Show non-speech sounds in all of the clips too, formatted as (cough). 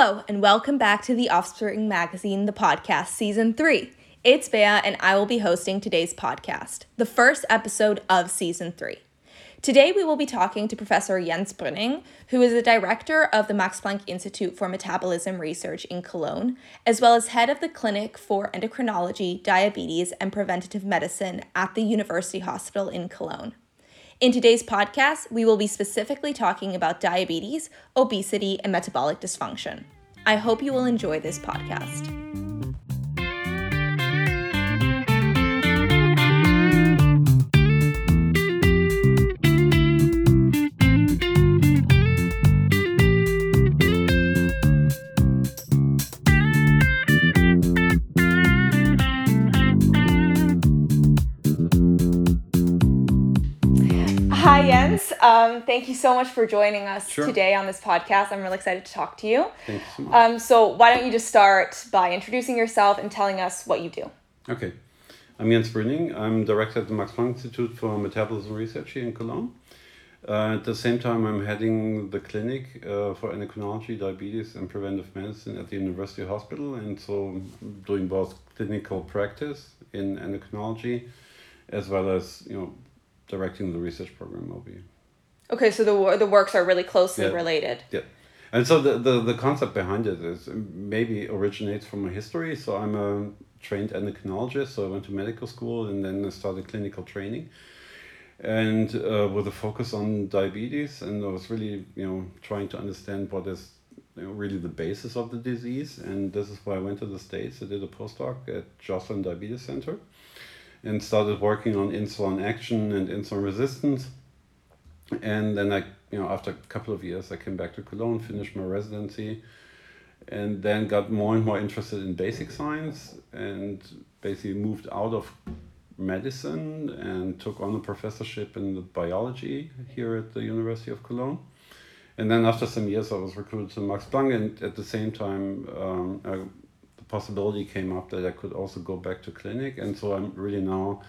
Hello, and welcome back to the Offspring Magazine, the podcast, season three. It's Bea, and I will be hosting today's podcast, the first episode of season three. Today, we will be talking to Professor Jens Brüning, who is the director of the Max Planck Institute for Metabolism Research in Cologne, as well as head of the Clinic for Endocrinology, Diabetes, and Preventative Medicine at the University Hospital in Cologne. In today's podcast, we will be specifically talking about diabetes, obesity, and metabolic dysfunction. I hope you will enjoy this podcast. Um, thank you so much for joining us Sure. today on this podcast. I'm really excited to talk to you. Thank you so. Um, so, why don't you just start by introducing yourself and telling us what you do? okay. I'm Jens Brüning. I'm director at the Max Planck Institute for Metabolism Research here in Cologne. Uh, at the same time, I'm heading the clinic uh, for endocrinology, diabetes, and preventive medicine at the University Hospital, and so doing both clinical practice in endocrinology, as well as you know directing the research program will be. Okay, so the the works are really closely Yeah. related. Yeah. And so the, the, the concept behind it is maybe originates from my history. So I'm a trained endocrinologist. So I went to medical school and then I started clinical training. And uh, with a focus on diabetes, and I was really, you know, trying to understand what is you know, really the basis of the disease. And this is why I went to the States. I did a postdoc at Joslin Diabetes Center and started working on insulin action and insulin resistance and then I, you know, after a couple of years, I came back to Cologne, finished my residency, and then got more and more interested in basic science, and basically moved out of medicine and took on a professorship in biology here at the University of Cologne. And then after some years, I was recruited to Max Planck, and at the same time, um, the possibility came up that I could also go back to clinic, and so I'm really now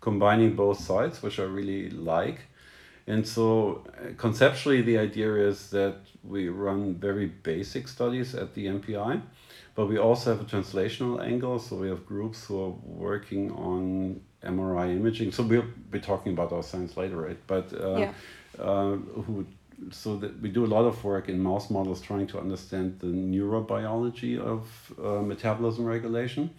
combining both sides, which I really like. And so uh, conceptually, the idea is that we run very basic studies at the MPI, but we also have a translational angle. So we have groups who are working on MRI imaging. So we'll be talking about our science later, right? But uh, Yeah. uh, who so that we do a lot of work in mouse models trying to understand the neurobiology of uh, metabolism regulation.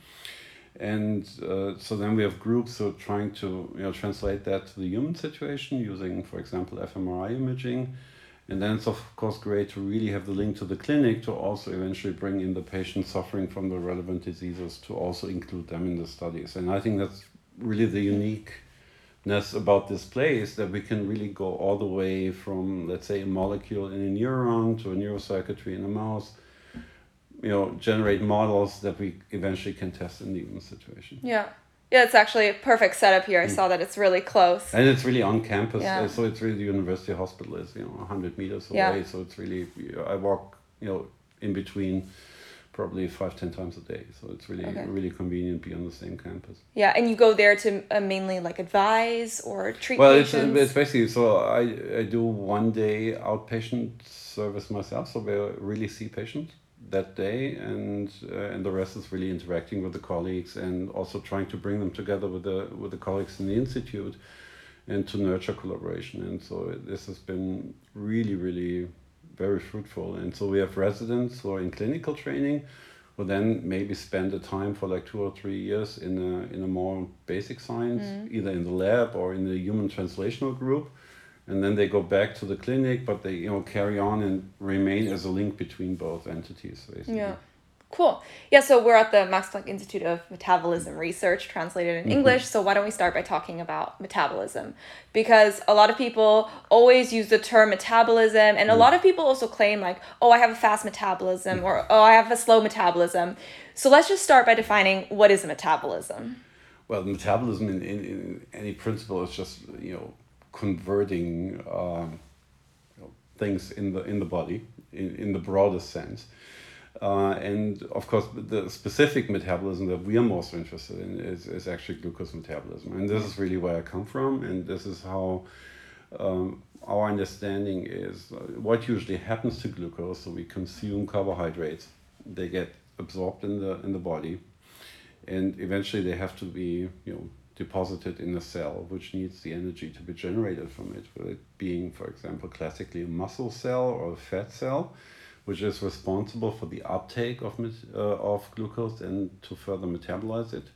And uh, so then we have groups who are trying to you know translate that to the human situation using for example fMRI imaging. And then it's of course great to really have the link to the clinic to also eventually bring in the patients suffering from the relevant diseases to also include them in the studies. And i think that's really the uniqueness about this place that we can really go all the way from let's say a molecule in a neuron to a neurocircuitry in a mouse you know generate models that we eventually can test in the human situation Yeah. Yeah, it's actually a perfect setup here. I saw that it's really close. and it's really on campus Yeah. uh, so it's really the university hospital is you know 100 meters away Yeah. away so it's really i walk you know in between probably five ten times a day. So it's really Okay. really convenient to be on the same campus. Yeah, and you go there to uh, mainly like advise or treat well it's, it's basically so I, I do one day outpatient service myself so we really see patients that day and uh, and the rest is really interacting with the colleagues and also trying to bring them together with the with the colleagues in the institute and to nurture collaboration. And so this has been really really very fruitful. And so we have residents who are in clinical training who then maybe spend the time for like two or three years in a in a more basic science mm. either in the lab or in the human translational group. And then they go back to the clinic but they you know carry on and remain as a link between both entities basically. Yeah. Cool. Yeah, so we're at the Max Planck Institute of Metabolism Research, translated in Mm-hmm. English. So why don't we start by talking about metabolism? Because a lot of people always use the term metabolism, and a Mm. lot of people also claim, like, oh, I have a fast metabolism, or oh, I have a slow metabolism. So let's just start by defining what is a metabolism. Well, metabolism in, in, in any principle is just you know converting um, you know, things in the in the body in, in the broadest sense. Uh, and of course, the specific metabolism that we are most interested in is, is actually glucose metabolism. And this is really where I come from, and this is how um, our understanding is uh, what usually happens to glucose. So we consume carbohydrates, they get absorbed in the in the body, and eventually they have to be you know deposited in a cell which needs the energy to be generated from it. it being, for example, classically a muscle cell or a fat cell, which is responsible for the uptake of uh, of glucose and to further metabolize it.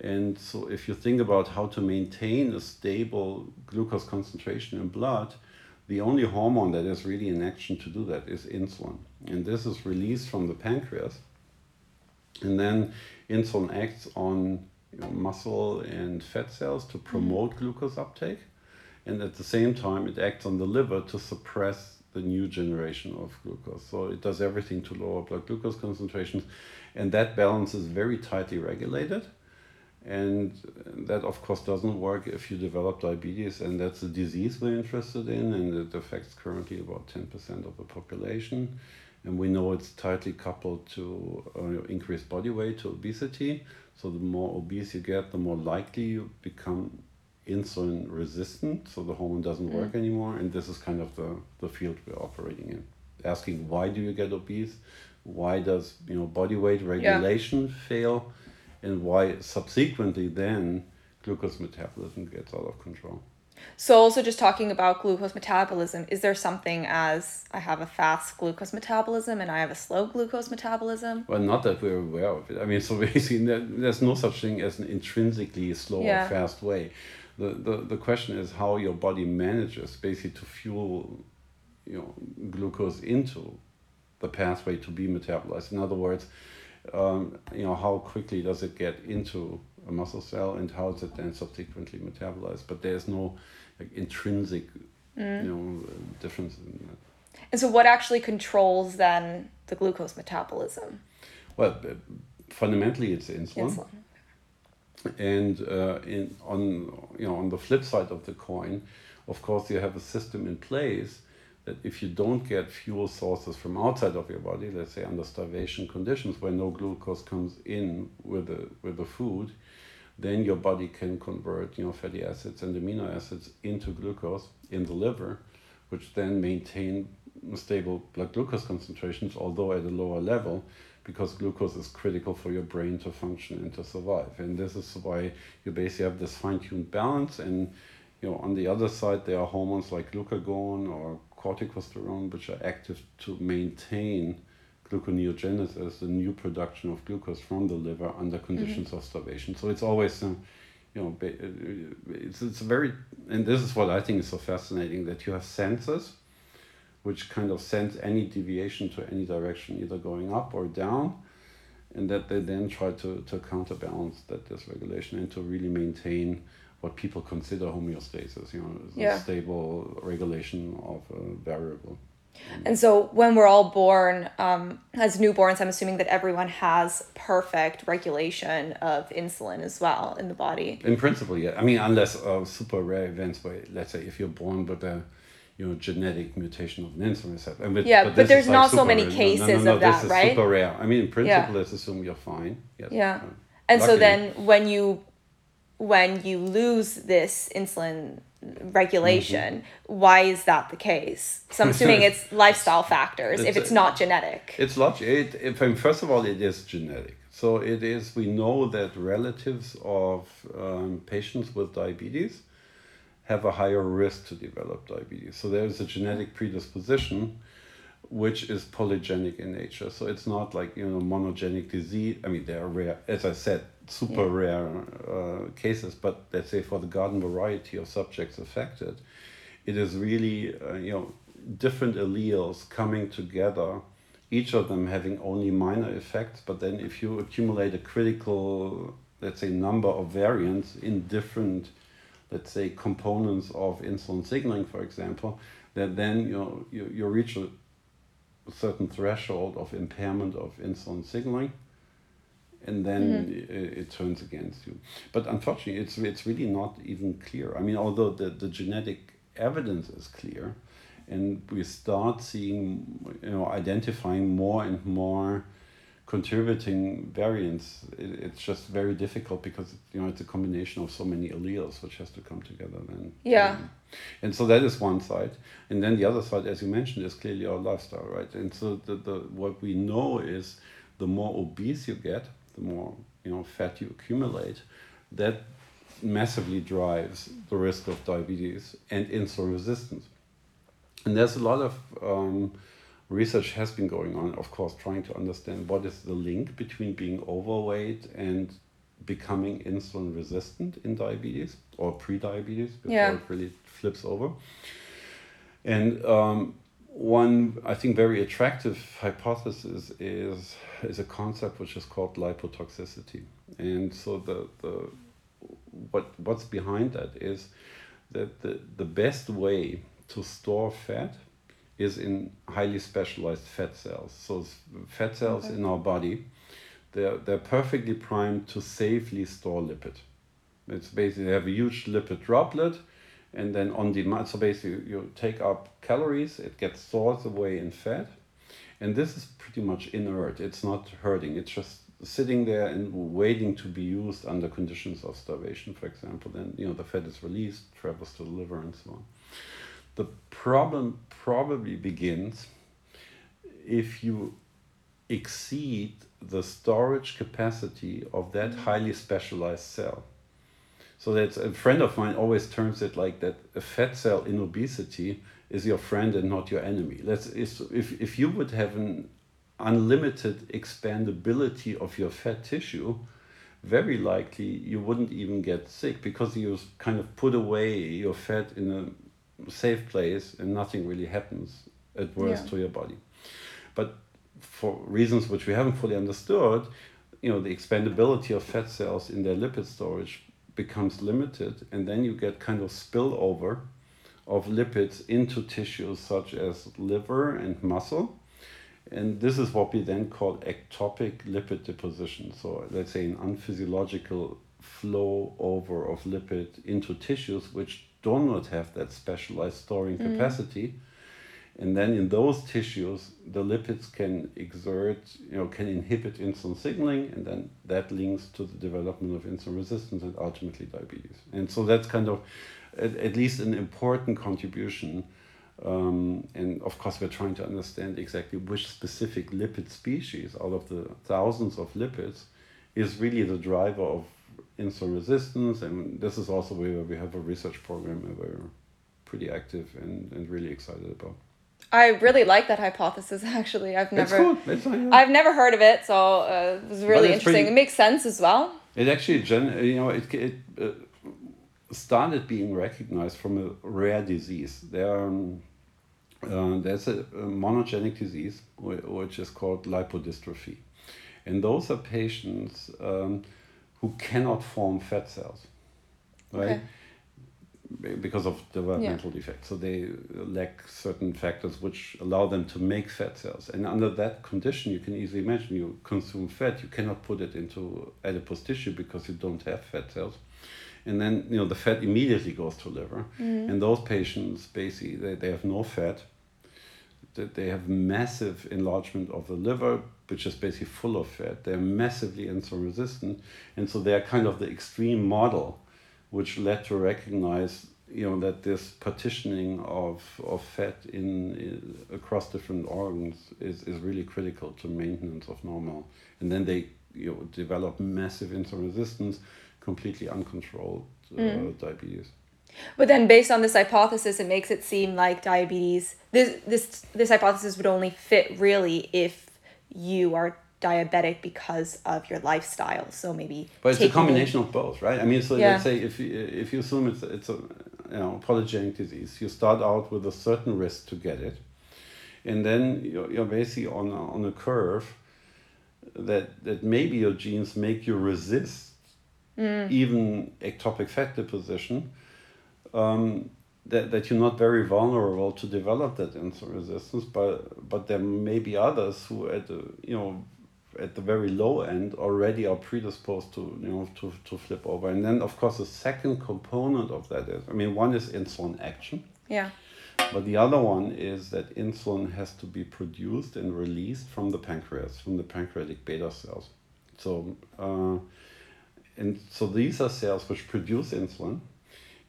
And so, if you think about how to maintain a stable glucose concentration in blood, the only hormone that is really in action to do that is insulin. And this is released from the pancreas. And then insulin acts on you know, muscle and fat cells to promote mm-hmm. glucose uptake. And at the same time, it acts on the liver to suppress the new generation of glucose. So it does everything to lower blood glucose concentrations. And that balance is very tightly regulated. And that, of course, doesn't work if you develop diabetes, and that's a disease we're interested in, and it affects currently about 10% of the population. And we know it's tightly coupled to uh, increased body weight, to obesity. So the more obese you get, the more likely you become insulin resistant, so the hormone doesn't mm. work anymore. And this is kind of the, the field we're operating in. Asking why do you get obese? Why does you know body weight regulation yeah. fail? and why subsequently then glucose metabolism gets out of control. So, also just talking about glucose metabolism, is there something as I have a fast glucose metabolism and I have a slow glucose metabolism? Well, not that we're aware of it. I mean, so (laughs) basically, there's no such thing as an intrinsically slow yeah. or fast way. The, the, the question is how your body manages basically to fuel you know, glucose into the pathway to be metabolized. In other words, um, you know, how quickly does it get into a muscle cell and how is it then subsequently metabolized? But there's no like, intrinsic, mm. you know, difference in that. And so, what actually controls then the glucose metabolism? Well, fundamentally, it's insulin. insulin. And uh, in on you know on the flip side of the coin, of course, you have a system in place that if you don't get fuel sources from outside of your body, let's say under starvation conditions where no glucose comes in with the with the food, then your body can convert you know fatty acids and amino acids into glucose in the liver, which then maintain stable blood glucose concentrations, although at a lower level, because glucose is critical for your brain to function and to survive. And this is why you basically have this fine-tuned balance and you know, on the other side, there are hormones like glucagon or corticosterone, which are active to maintain gluconeogenesis, the new production of glucose from the liver under conditions mm-hmm. of starvation. So it's always, um, you know, it's, it's very, and this is what I think is so fascinating that you have sensors which kind of sends any deviation to any direction, either going up or down, and that they then try to, to counterbalance that dysregulation and to really maintain what people consider homeostasis, you know, yeah. a stable regulation of a variable. And so when we're all born, um, as newborns, I'm assuming that everyone has perfect regulation of insulin as well in the body. In principle, yeah. I mean, unless uh, super rare events where, let's say, if you're born with a you know, genetic mutation of an insulin receptor. With, yeah, but, but there's not so many rare. cases no, no, no, of that, right? super rare. I mean, in principle, yeah. let's assume you're fine. Yes. Yeah. and Luckily. so then when you when you lose this insulin regulation mm-hmm. why is that the case so i'm assuming it's (laughs) lifestyle factors it's, if it's not genetic it's not it, if, first of all it is genetic so it is we know that relatives of um, patients with diabetes have a higher risk to develop diabetes so there is a genetic predisposition which is polygenic in nature so it's not like you know monogenic disease i mean they are rare as i said super yeah. rare uh, cases, but let's say for the garden variety of subjects affected, it is really uh, you know different alleles coming together, each of them having only minor effects. But then if you accumulate a critical, let's say, number of variants in different, let's say, components of insulin signaling, for example, that then you know you, you reach a certain threshold of impairment of insulin signaling and then mm-hmm. it, it, turns against you. But unfortunately, it's it's really not even clear. I mean, although the, the genetic evidence is clear, and we start seeing, you know, identifying more and more contributing variants, it, it's just very difficult because you know it's a combination of so many alleles which has to come together then. Yeah. Um, and so that is one side, and then the other side, as you mentioned, is clearly our lifestyle, right? And so the, the what we know is the more obese you get, the more you know fat you accumulate, that massively drives the risk of diabetes and insulin resistance. And there's a lot of um, research has been going on, of course, trying to understand what is the link between being overweight and becoming insulin resistant in diabetes or pre-diabetes before Yeah. it really flips over. And um, one, I think, very attractive hypothesis is is a concept which is called lipotoxicity. And so the the what what's behind that is that the, the best way to store fat is in highly specialized fat cells. So fat cells Okay. in our body, they're, they're perfectly primed to safely store lipid. It's basically they have a huge lipid droplet, and then on demand. So basically, you take up calories, it gets stored away in fat, and this is pretty much inert. It's not hurting. It's just sitting there and waiting to be used under conditions of starvation, for example. Then you know the fat is released, travels to the liver, and so on. The problem probably begins if you exceed the storage capacity of that mm. highly specialized cell. So that's a friend of mine always terms it like that a fat cell in obesity is your friend and not your enemy. Let's if, if you would have an unlimited expandability of your fat tissue, very likely you wouldn't even get sick because you kind of put away your fat in a safe place and nothing really happens at worst Yeah. to your body. But for reasons which we haven't fully understood, you know, the expandability of fat cells in their lipid storage becomes limited, and then you get kind of spillover of lipids into tissues such as liver and muscle. And this is what we then call ectopic lipid deposition. So let's say an unphysiological flow over of lipid into tissues which do not have that specialized storing capacity. And then in those tissues, the lipids can exert, you know, can inhibit insulin signaling, and then that links to the development of insulin resistance and ultimately diabetes. And so that's kind of at, at least an important contribution. Um, and of course, we're trying to understand exactly which specific lipid species out of the thousands of lipids is really the driver of insulin resistance. And this is also where we have a research program that we're pretty active and, and really excited about. I really like that hypothesis. (laughs) Actually, I've never It's cool. It's, uh, I've never heard of it, so uh, it was really interesting. pretty- It makes sense as well. It actually, gen- you know, it, it uh, started being recognized from a rare disease. There, um, uh, there's a, a monogenic disease which is called lipodystrophy, and those are patients um, who cannot form fat cells, right? Okay. Because of developmental defects, so they uh, lack certain factors which allow them to make fat cells. And under that condition, you can easily imagine you consume fat, you cannot put it into adipose tissue because you don't have fat cells and then you know the fat immediately goes to liver mm-hmm. and those patients basically they, they have no fat that they have massive enlargement of the liver which is basically full of fat they're massively insulin resistant and so they're kind of the extreme model which led to recognize you know that this partitioning of, of fat in, in across different organs is, is really critical to maintenance of normal. And then they you know develop massive insulin resistance completely uncontrolled uh, diabetes. But then, based on this hypothesis, it makes it seem like diabetes. This this this hypothesis would only fit really if you are diabetic because of your lifestyle. So maybe. but it's a combination of both right i mean so Yeah. let's say if you, if you assume it's, it's a you know polygenic disease you start out with a certain risk to get it and then you're, you're basically on a, on a curve that that maybe your genes make you resist even ectopic fat deposition um, that, that you're not very vulnerable to develop that insulin resistance but but there may be others who at the you know at the very low end already are predisposed to you know to, to flip over and then of course the second component of that is i mean one is insulin action Yeah. But the other one is that insulin has to be produced and released from the pancreas, from the pancreatic beta cells. So, uh, and so these are cells which produce insulin,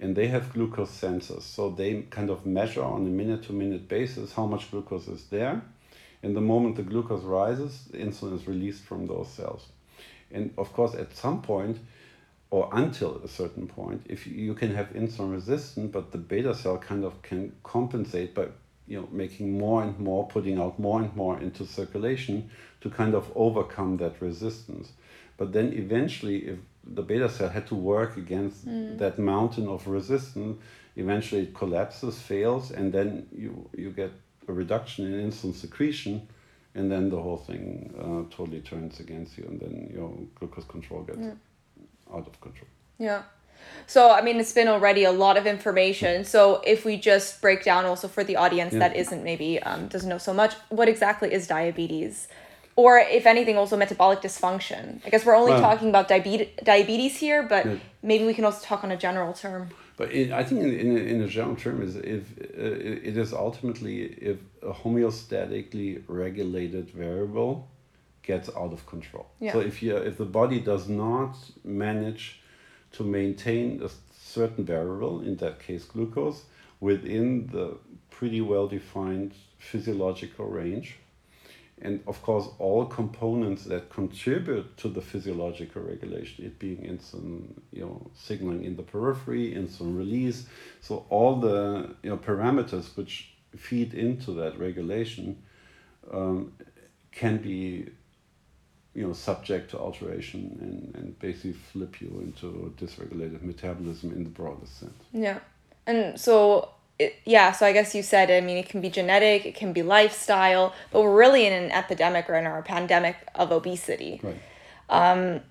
and they have glucose sensors. So they kind of measure on a minute to minute basis how much glucose is there. And the moment the glucose rises, the insulin is released from those cells. And of course, at some point, or until a certain point, if you, can have insulin resistant, but the beta cell kind of can compensate by you know making more and more, putting out more and more into circulation to kind of overcome that resistance. But then eventually, if the beta cell had to work against mm. that mountain of resistance, eventually it collapses, fails, and then you you get a reduction in insulin secretion, and then the whole thing uh, totally turns against you, and then your glucose control gets. Yeah out of control. Yeah. So, I mean, it's been already a lot of information. So, if we just break down also for the audience yeah. that isn't maybe um, doesn't know so much, what exactly is diabetes? Or, if anything, also metabolic dysfunction. I guess we're only well, talking about diabetes, diabetes here, but yeah. maybe we can also talk on a general term. But in, I think in, in, a, in a general term, is if uh, it is ultimately if a homeostatically regulated variable gets out of control. Yeah. So if you if the body does not manage to maintain a certain variable, in that case glucose, within the pretty well defined physiological range, and of course all components that contribute to the physiological regulation, it being insulin, you know, signaling in the periphery, insulin release, so all the you know parameters which feed into that regulation um, can be you know, subject to alteration and, and basically flip you into dysregulated metabolism in the broadest sense. Yeah. And so, it, yeah, so I guess you said, I mean, it can be genetic, it can be lifestyle, but we're really in an epidemic or in our pandemic of obesity. Right. Um,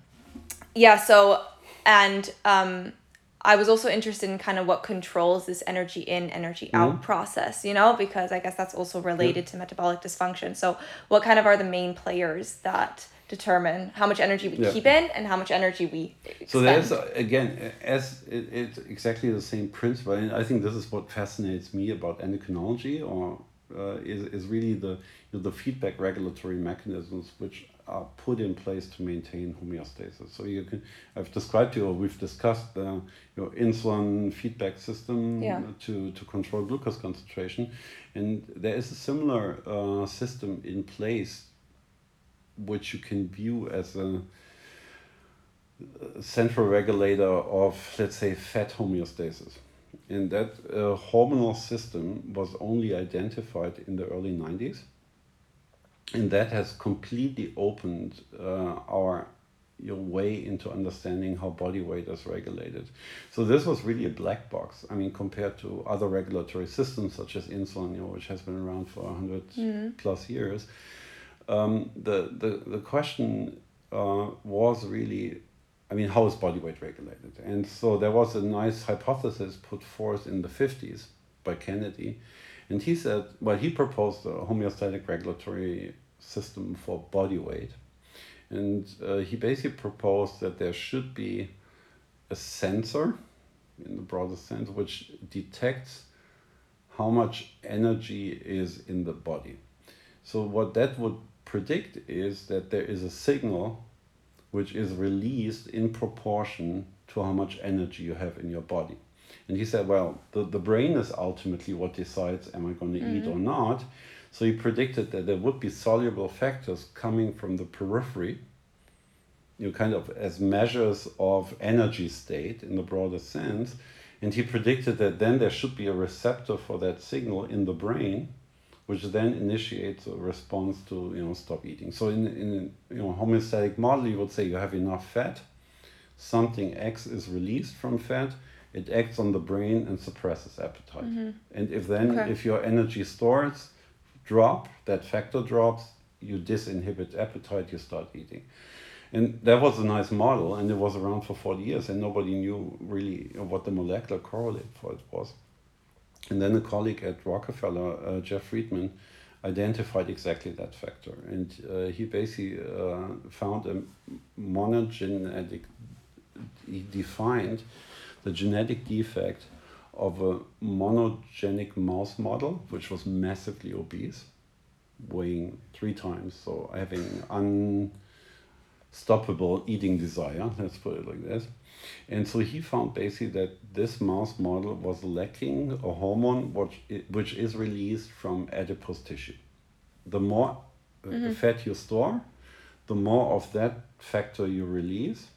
yeah, so, and um, I was also interested in kind of what controls this energy in, energy out mm-hmm. process, you know, because I guess that's also related yeah. to metabolic dysfunction. So, what kind of are the main players that determine how much energy we yeah. keep in and how much energy we expend. so there's uh, again as it, it's exactly the same principle and i think this is what fascinates me about endocrinology or uh, is, is really the you know, the feedback regulatory mechanisms which are put in place to maintain homeostasis so you can i've described to you or we've discussed the your insulin feedback system yeah. to to control glucose concentration and there is a similar uh, system in place which you can view as a central regulator of, let's say, fat homeostasis. And that uh, hormonal system was only identified in the early 90s. And that has completely opened uh, our your way into understanding how body weight is regulated. So this was really a black box. I mean, compared to other regulatory systems such as insulin, you know, which has been around for 100 mm-hmm. plus years, um, the, the, the question uh, was really, I mean, how is body weight regulated? And so there was a nice hypothesis put forth in the 50s by Kennedy. And he said, well, he proposed a homeostatic regulatory system for body weight. And uh, he basically proposed that there should be a sensor, in the broadest sense, which detects how much energy is in the body. So, what that would predict is that there is a signal which is released in proportion to how much energy you have in your body. And he said, well, the, the brain is ultimately what decides, am I going to mm-hmm. eat or not? So he predicted that there would be soluble factors coming from the periphery, you know, kind of as measures of energy state in the broader sense. And he predicted that then there should be a receptor for that signal in the brain which then initiates a response to you know stop eating. So in in you know homeostatic model, you would say you have enough fat, something X is released from fat, it acts on the brain and suppresses appetite. Mm-hmm. And if then okay. if your energy stores drop, that factor drops, you disinhibit appetite, you start eating. And that was a nice model, and it was around for 40 years, and nobody knew really what the molecular correlate for it was. And then a colleague at Rockefeller, uh, Jeff Friedman, identified exactly that factor. And uh, he basically uh, found a monogenetic, he defined the genetic defect of a monogenic mouse model, which was massively obese, weighing three times, so having unstoppable eating desire, let's put it like this. And so he found basically that this mouse model was lacking a hormone which, which is released from adipose tissue. The more mm-hmm. fat you store, the more of that factor you release.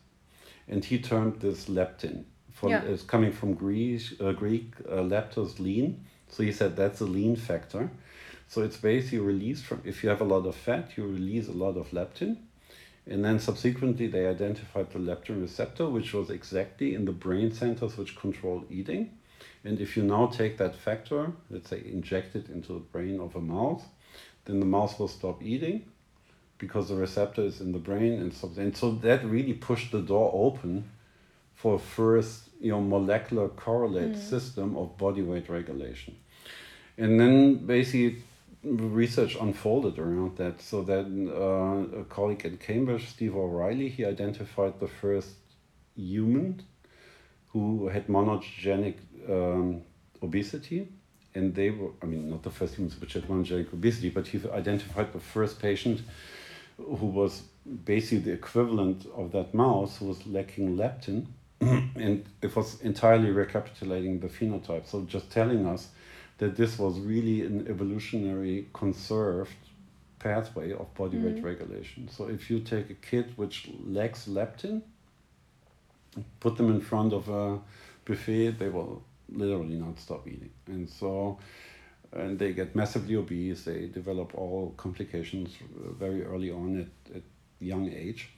And he termed this leptin. From, yeah. It's coming from Greek, uh, Greek uh, leptos lean. So he said that's a lean factor. So it's basically released from, if you have a lot of fat, you release a lot of leptin. And then subsequently, they identified the leptin receptor, which was exactly in the brain centers which control eating. And if you now take that factor, let's say inject it into the brain of a mouse, then the mouse will stop eating because the receptor is in the brain and so, and so that really pushed the door open for first you know molecular correlate mm. system of body weight regulation and then basically research unfolded around that. So then uh, a colleague at Cambridge, Steve O'Rahilly, he identified the first human who had monogenic um, obesity. And they were, I mean, not the first humans which had monogenic obesity, but he identified the first patient who was basically the equivalent of that mouse who was lacking leptin. (clears throat) and it was entirely recapitulating the phenotype. So just telling us that this was really an evolutionary conserved pathway of body mm-hmm. weight regulation. So if you take a kid which lacks leptin, put them in front of a buffet, they will literally not stop eating. And so and they get massively obese, they develop all complications very early on at, at young age.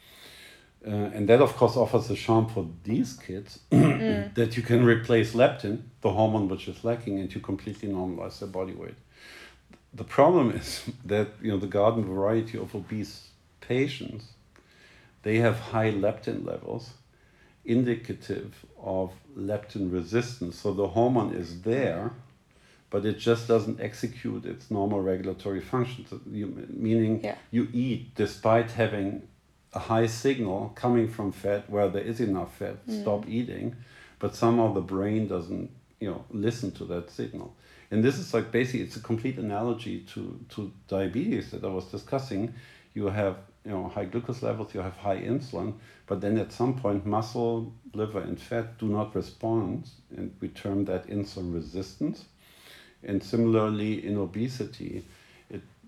Uh, and that, of course, offers a charm for these kids (clears throat) mm. that you can replace leptin, the hormone which is lacking, and you completely normalize their body weight. The problem is (laughs) that you know the garden variety of obese patients, they have high leptin levels, indicative of leptin resistance. So the hormone is there, but it just doesn't execute its normal regulatory functions. You, meaning yeah. you eat despite having a high signal coming from fat where there is enough fat, mm. stop eating, but somehow the brain doesn't, you know, listen to that signal. And this is like basically it's a complete analogy to, to diabetes that I was discussing. You have you know high glucose levels, you have high insulin, but then at some point muscle, liver, and fat do not respond, and we term that insulin resistance. And similarly in obesity,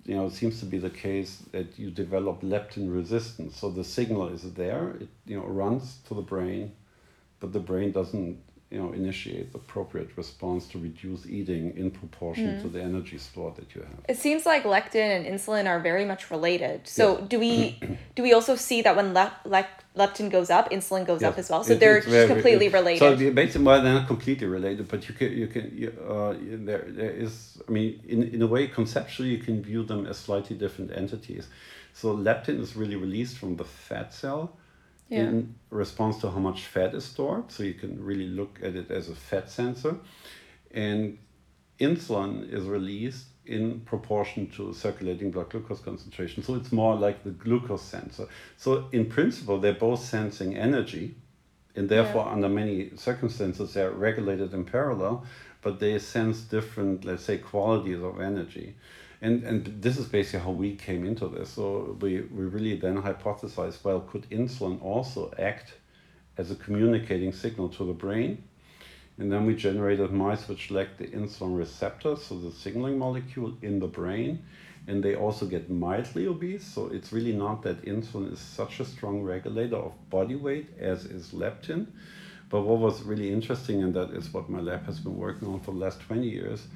you know, it seems to be the case that you develop leptin resistance. So the signal is there, it you know runs to the brain, but the brain doesn't you know initiate the appropriate response to reduce eating in proportion mm. to the energy store that you have. It seems like leptin and insulin are very much related. So yeah. do we (clears throat) do we also see that when le- le- leptin goes up, insulin goes yes. up as well? So it, they're just very, completely it, related. So basically, well, they're not completely related, but you can you can you, uh, there there is I mean in in a way conceptually you can view them as slightly different entities. So leptin is really released from the fat cell yeah. in response to how much fat is stored. So you can really look at it as a fat sensor. And insulin is released in proportion to circulating blood glucose concentration. So it's more like the glucose sensor. So in principle, they're both sensing energy, and therefore, yeah. under many circumstances, they're regulated in parallel, but they sense different, let's say, qualities of energy and and this is basically how we came into this. So we, we really then hypothesized, well, could insulin also act as a communicating signal to the brain? And then we generated mice which lacked the insulin receptor, so the signaling molecule in the brain, and they also get mildly obese. So it's really not that insulin is such a strong regulator of body weight as is leptin. But what was really interesting, and that is what my lab has been working on for the last 20 years,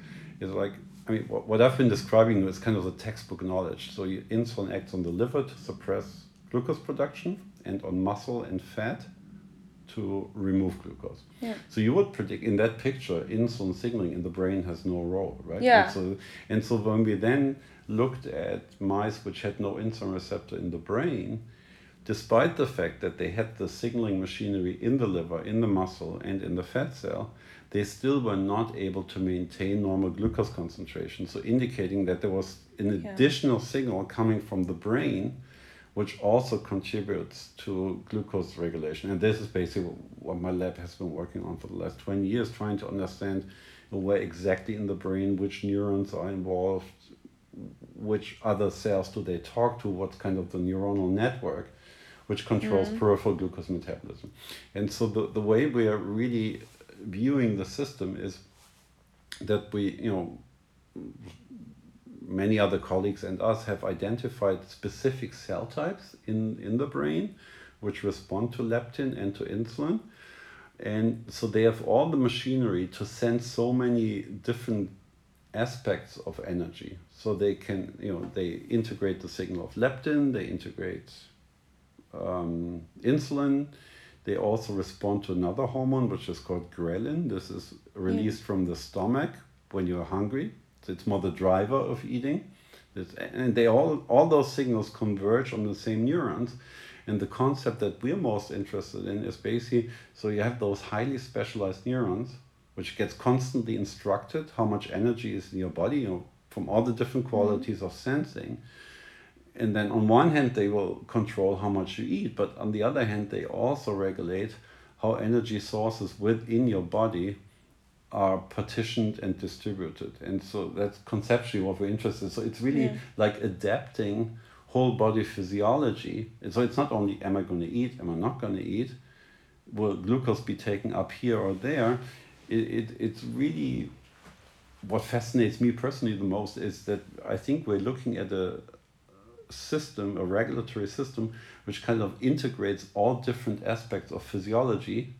is like I mean, what, what I've been describing is kind of the textbook knowledge. So you, insulin acts on the liver to suppress glucose production and on muscle and fat to remove glucose. Yeah. So you would predict in that picture, insulin signaling in the brain has no role, right? Yeah. And so, and so when we then looked at mice which had no insulin receptor in the brain, despite the fact that they had the signaling machinery in the liver, in the muscle, and in the fat cell, they still were not able to maintain normal glucose concentration. So indicating that there was an yeah. additional signal coming from the brain, which also contributes to glucose regulation. And this is basically what my lab has been working on for the last 20 years, trying to understand where exactly in the brain which neurons are involved, which other cells do they talk to, what's kind of the neuronal network which controls mm. peripheral glucose metabolism. And so the, the way we are really viewing the system is that we, you know, many other colleagues and us have identified specific cell types in, in the brain which respond to leptin and to insulin. And so they have all the machinery to sense so many different aspects of energy. So they can, you know, they integrate the signal of leptin, they integrate um, insulin. They also respond to another hormone, which is called ghrelin. This is released yeah. from the stomach when you're hungry. So it's more the driver of eating. It's, and they all, all those signals converge on the same neurons. And the concept that we're most interested in is basically so you have those highly specialized neurons, which gets constantly instructed how much energy is in your body, you know, from all the different mm-hmm. qualities mm-hmm. of sensing and then on one hand they will control how much you eat but on the other hand they also regulate how energy sources within your body are partitioned and distributed. And so that's conceptually what we're interested in. So it's really yeah. like adapting whole body physiology. So it's not only am i going to eat am i not going to eat? Will glucose be taken up here or there? It, it, it's really what fascinates me personally the most is that i think we're looking at a, system, a regulatory system, which kind of integrates all different aspects of physiology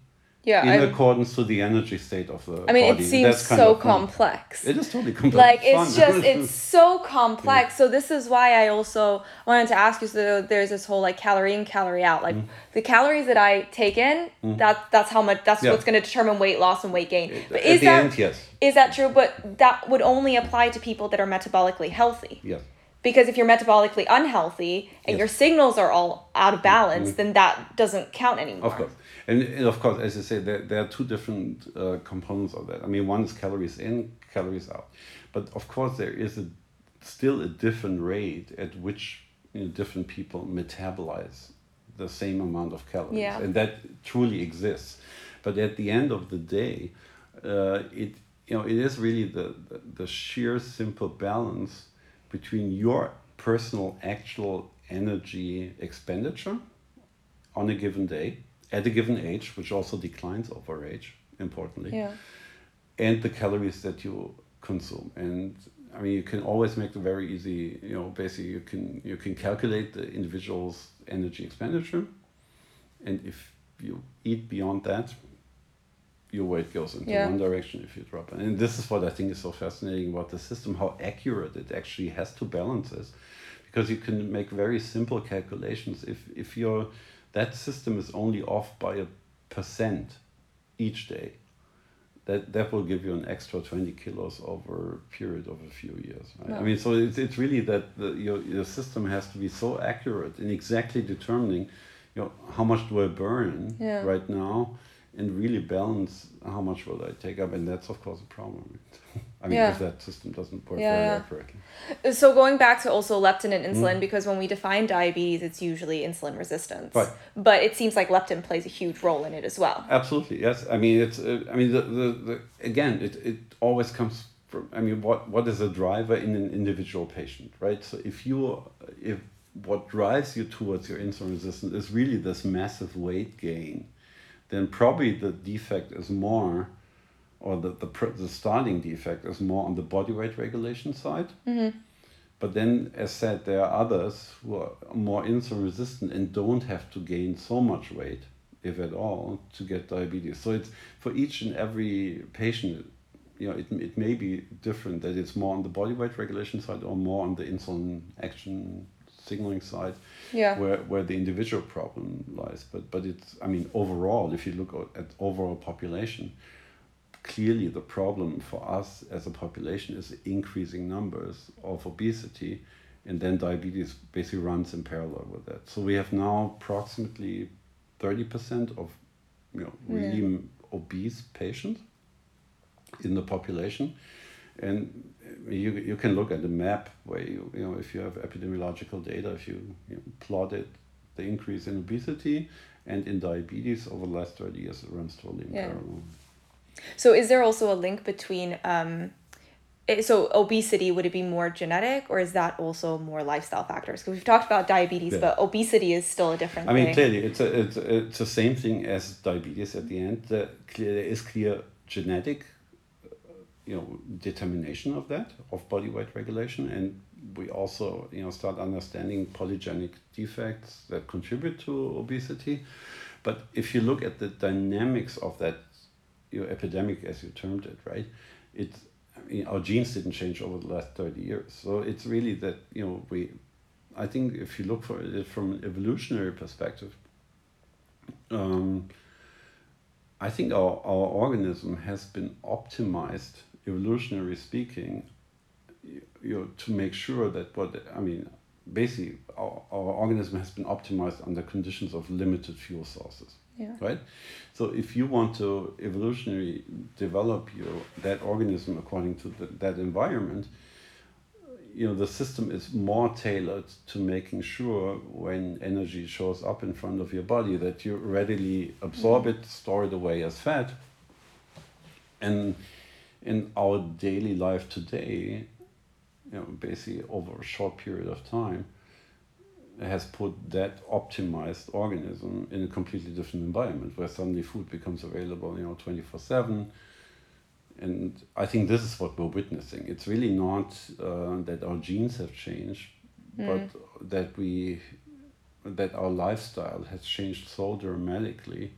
yeah, in I'm, accordance to the energy state of the I mean, body. it seems so complex. It is totally complex. Like it's just (laughs) it's so complex. Yeah. So this is why I also wanted to ask you. So there's this whole like calorie in, calorie out. Like mm. the calories that I take in, mm. that that's how much. That's yeah. what's going to determine weight loss and weight gain. But is that end, yes. is that true? But that would only apply to people that are metabolically healthy. Yes because if you're metabolically unhealthy and yes. your signals are all out of balance mm-hmm. then that doesn't count anymore of course and, and of course as you say there, there are two different uh, components of that i mean one is calories in calories out but of course there is a still a different rate at which you know, different people metabolize the same amount of calories yeah. and that truly exists but at the end of the day uh, it you know it is really the, the, the sheer simple balance between your personal actual energy expenditure on a given day at a given age, which also declines over age, importantly, yeah. and the calories that you consume. And I mean, you can always make it very easy. You know, basically, you can you can calculate the individual's energy expenditure, and if you eat beyond that, your weight goes into yeah. one direction if you drop it. And this is what I think is so fascinating about the system, how accurate it actually has to balance this. Because you can make very simple calculations. If if your that system is only off by a percent each day, that that will give you an extra 20 kilos over a period of a few years right? no. i mean so it's, it's really that the, your, your system has to be so accurate in exactly determining you know how much do i burn yeah. right now and really balance how much will I take up, and that's of course a problem. (laughs) I mean, yeah. if that system doesn't work yeah, very yeah. accurately. So going back to also leptin and insulin, mm. because when we define diabetes, it's usually insulin resistance. Right. But it seems like leptin plays a huge role in it as well. Absolutely, yes. I mean, it's. Uh, I mean, the, the, the again, it, it always comes from. I mean, what what is a driver in an individual patient, right? So if you if what drives you towards your insulin resistance is really this massive weight gain then probably the defect is more, or the, the, the starting defect is more on the body weight regulation side. Mm-hmm. But then, as said, there are others who are more insulin resistant and don't have to gain so much weight, if at all, to get diabetes. So it's for each and every patient, you know, it, it may be different that it's more on the body weight regulation side or more on the insulin action signaling side yeah. where, where the individual problem lies. But but it's I mean overall, if you look at overall population, clearly the problem for us as a population is increasing numbers of obesity, and then diabetes basically runs in parallel with that. So we have now approximately thirty percent of you know really yeah. obese patients in the population and you, you can look at the map where you, you know if you have epidemiological data if you, you know, plotted the increase in obesity and in diabetes over the last 30 years it runs totally in Yeah. parallel So is there also a link between um eh, so obesity would it be more genetic or is that also more lifestyle factors? Because we've talked about diabetes, Yeah. but obesity is still a different I mean, thing. clearly, it's a, it's it's the same thing as diabetes at the end. The clear, there is clear genetic, you know, determination of that of body weight regulation, and we also you know start understanding polygenic defects that contribute to obesity. But if you look at the dynamics of that, you know, epidemic as you termed it, right? It's I mean, our genes didn't change over the last thirty years, so it's really that you know we I think if you look for it from an evolutionary perspective, um, I think our, our organism has been optimized, evolutionary speaking, you, you know, to make sure that what I mean, basically, our, our organism has been optimized under conditions of limited fuel sources Yeah. right? So if you want to evolutionarily develop your that organism according to the, that environment, you know the system is more tailored to making sure when energy shows up in front of your body that you readily absorb mm-hmm. it, store it away as fat. And in our daily life today, you know, basically over a short period of time, has put that optimized organism in a completely different environment where suddenly food becomes available, you know, 24 7. And I think this is what we're witnessing. It's really not uh, that our genes have changed, but that we, that our lifestyle has changed so dramatically,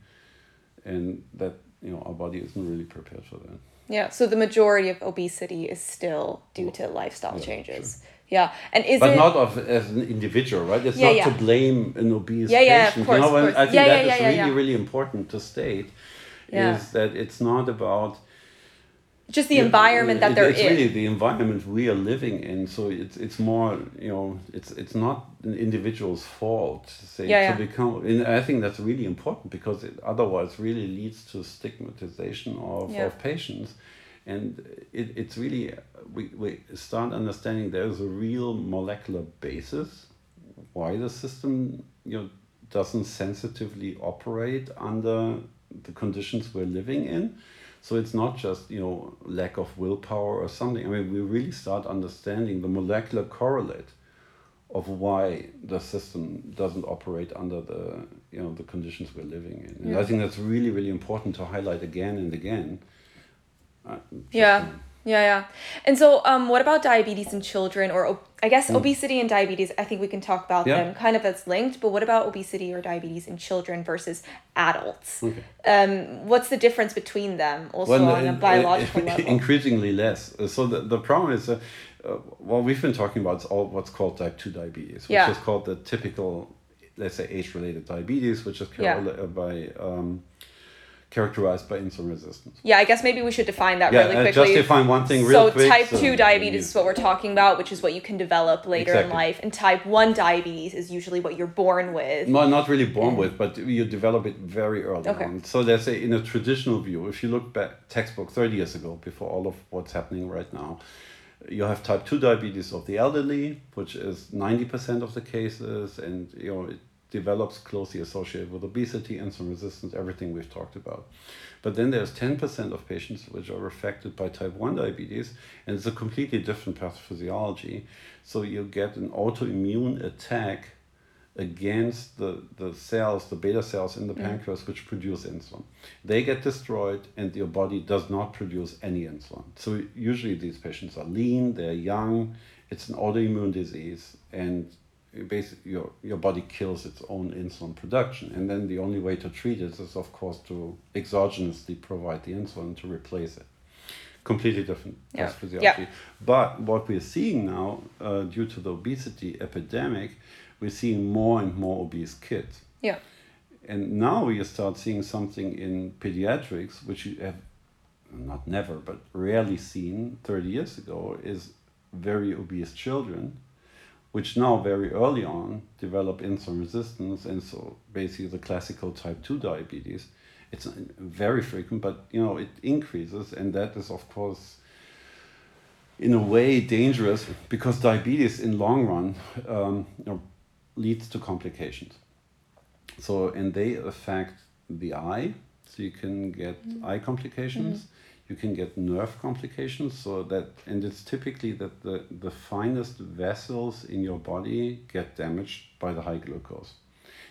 and that you know our body isn't really prepared for that. Yeah. So the majority of obesity is still due to lifestyle Yeah, changes. Yeah. And is but it not of as an individual, right? It's Yeah, not yeah. to blame an obese Yeah, yeah, of course, you know, of course. I think that is really, really important to state. Is that it's not about just the environment that they're it's in? really the environment we are living in. So it's it's more you know it's it's not an individual's fault. Say, Yeah, to yeah. become. And I think that's really important because it otherwise really leads to stigmatization of, Yeah. of patients, and it, it's really we, we start understanding there is a real molecular basis why the system you know doesn't sensitively operate under the conditions we're living in. So it's not just you know lack of willpower or something. I mean, we really start understanding the molecular correlate of why the system doesn't operate under the you know the conditions we're living in. And Yeah. I think that's really really important to highlight again and again. Uh, Yeah. um, Yeah, yeah. And so, um, what about diabetes in children, or I guess obesity and diabetes? I think we can talk about. Yeah. them kind of as linked. But what about obesity or diabetes in children versus adults? Okay. Um, what's the difference between them, also Well, on a biological (laughs) level? Increasingly less. So the, the problem is, uh, uh, what we've been talking about is all what's called type 2 diabetes, which Yeah. is called the typical, let's say, age-related diabetes, which is Yeah. uh, by, um, characterized by insulin resistance. Yeah, I guess maybe we should define that Yeah, really uh, quickly. just define one thing so quick. type so 2 you- diabetes is what we're talking about, which is what you can develop later in life. And type 1 diabetes is usually what you're born with. No, not really born with, but you develop it very early Okay. on. So let's say in a traditional view, if you look back textbook 30 years ago, before all of what's happening right now, you have type 2 diabetes of the elderly, which is 90% of the cases, and you know it develops closely associated with obesity, insulin resistance, everything we've talked about. But then there's 10% of patients which are affected by type 1 diabetes, and it's a completely different pathophysiology. So you get an autoimmune attack against the, the cells, the beta cells in the mm. pancreas, which produce insulin. They get destroyed, and your body does not produce any insulin. So usually these patients are lean, they're young, it's an autoimmune disease, and basically your, your body kills its own insulin production. And then the only way to treat it is, of course, to exogenously provide the insulin to replace it. Completely different Yeah. pathophysiology. Yeah. But what we're seeing now, uh, due to the obesity epidemic, we're seeing more and more obese kids. Yeah. And now you start seeing something in pediatrics, which you have not never, but rarely seen 30 years ago, is very obese children, which now very early on develop insulin resistance. And so basically the classical type 2 diabetes. It's very frequent, but you know, it increases. And that is, of course, in a way dangerous because diabetes in long run um, you know, leads to complications. So and they affect the eye, so you can get mm. eye complications. Mm. You can get nerve complications. So that and it's typically that the the finest vessels in your body get damaged by the high glucose,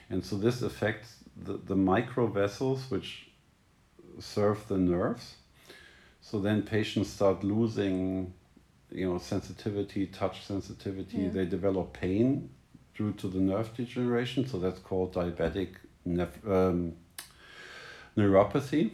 and so this affects the the micro vessels which serve the nerves. So then patients start losing you know sensitivity touch sensitivity yeah. they develop pain due to the nerve degeneration so that's called diabetic um, neuropathy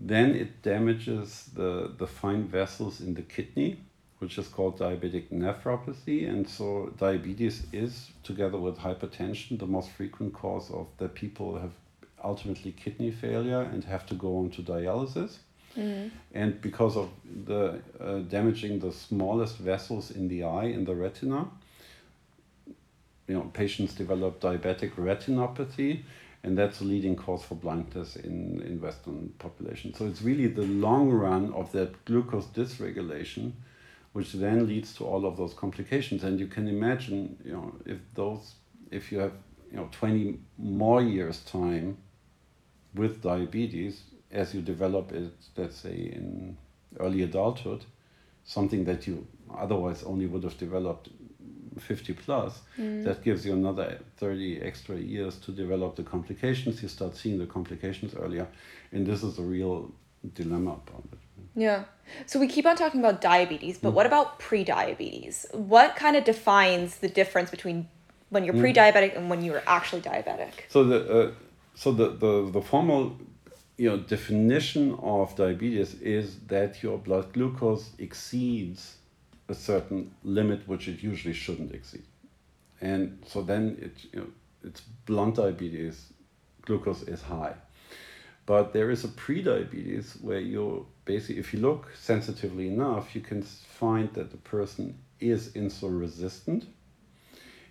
then it damages the, the fine vessels in the kidney which is called diabetic nephropathy. And so diabetes is together with hypertension the most frequent cause of that people have ultimately kidney failure and have to go on to dialysis. Mm. And because of the uh, damaging the smallest vessels in the eye, in the retina, you know, patients develop diabetic retinopathy, and that's a leading cause for blindness in, in Western population. So it's really the long run of that glucose dysregulation, which then leads to all of those complications. And you can imagine, you know, if those, if you have, you know, 20 more years time with diabetes, as you develop it, let's say in early adulthood, something that you otherwise only would have developed 50 plus, mm. that gives you another 30 extra years to develop the complications. You start seeing the complications earlier. And this is a real dilemma about it. Yeah. So we keep on talking about diabetes, but mm. what about pre-diabetes? What kind of defines the difference between when you're mm. pre-diabetic and when you're actually diabetic? So the uh, so the, the the formal you know definition of diabetes is that your blood glucose exceeds a certain limit which it usually shouldn't exceed and so then it you know it's blunt diabetes glucose is high but there is a pre-diabetes where you're basically if you look sensitively enough you can find that the person is insulin resistant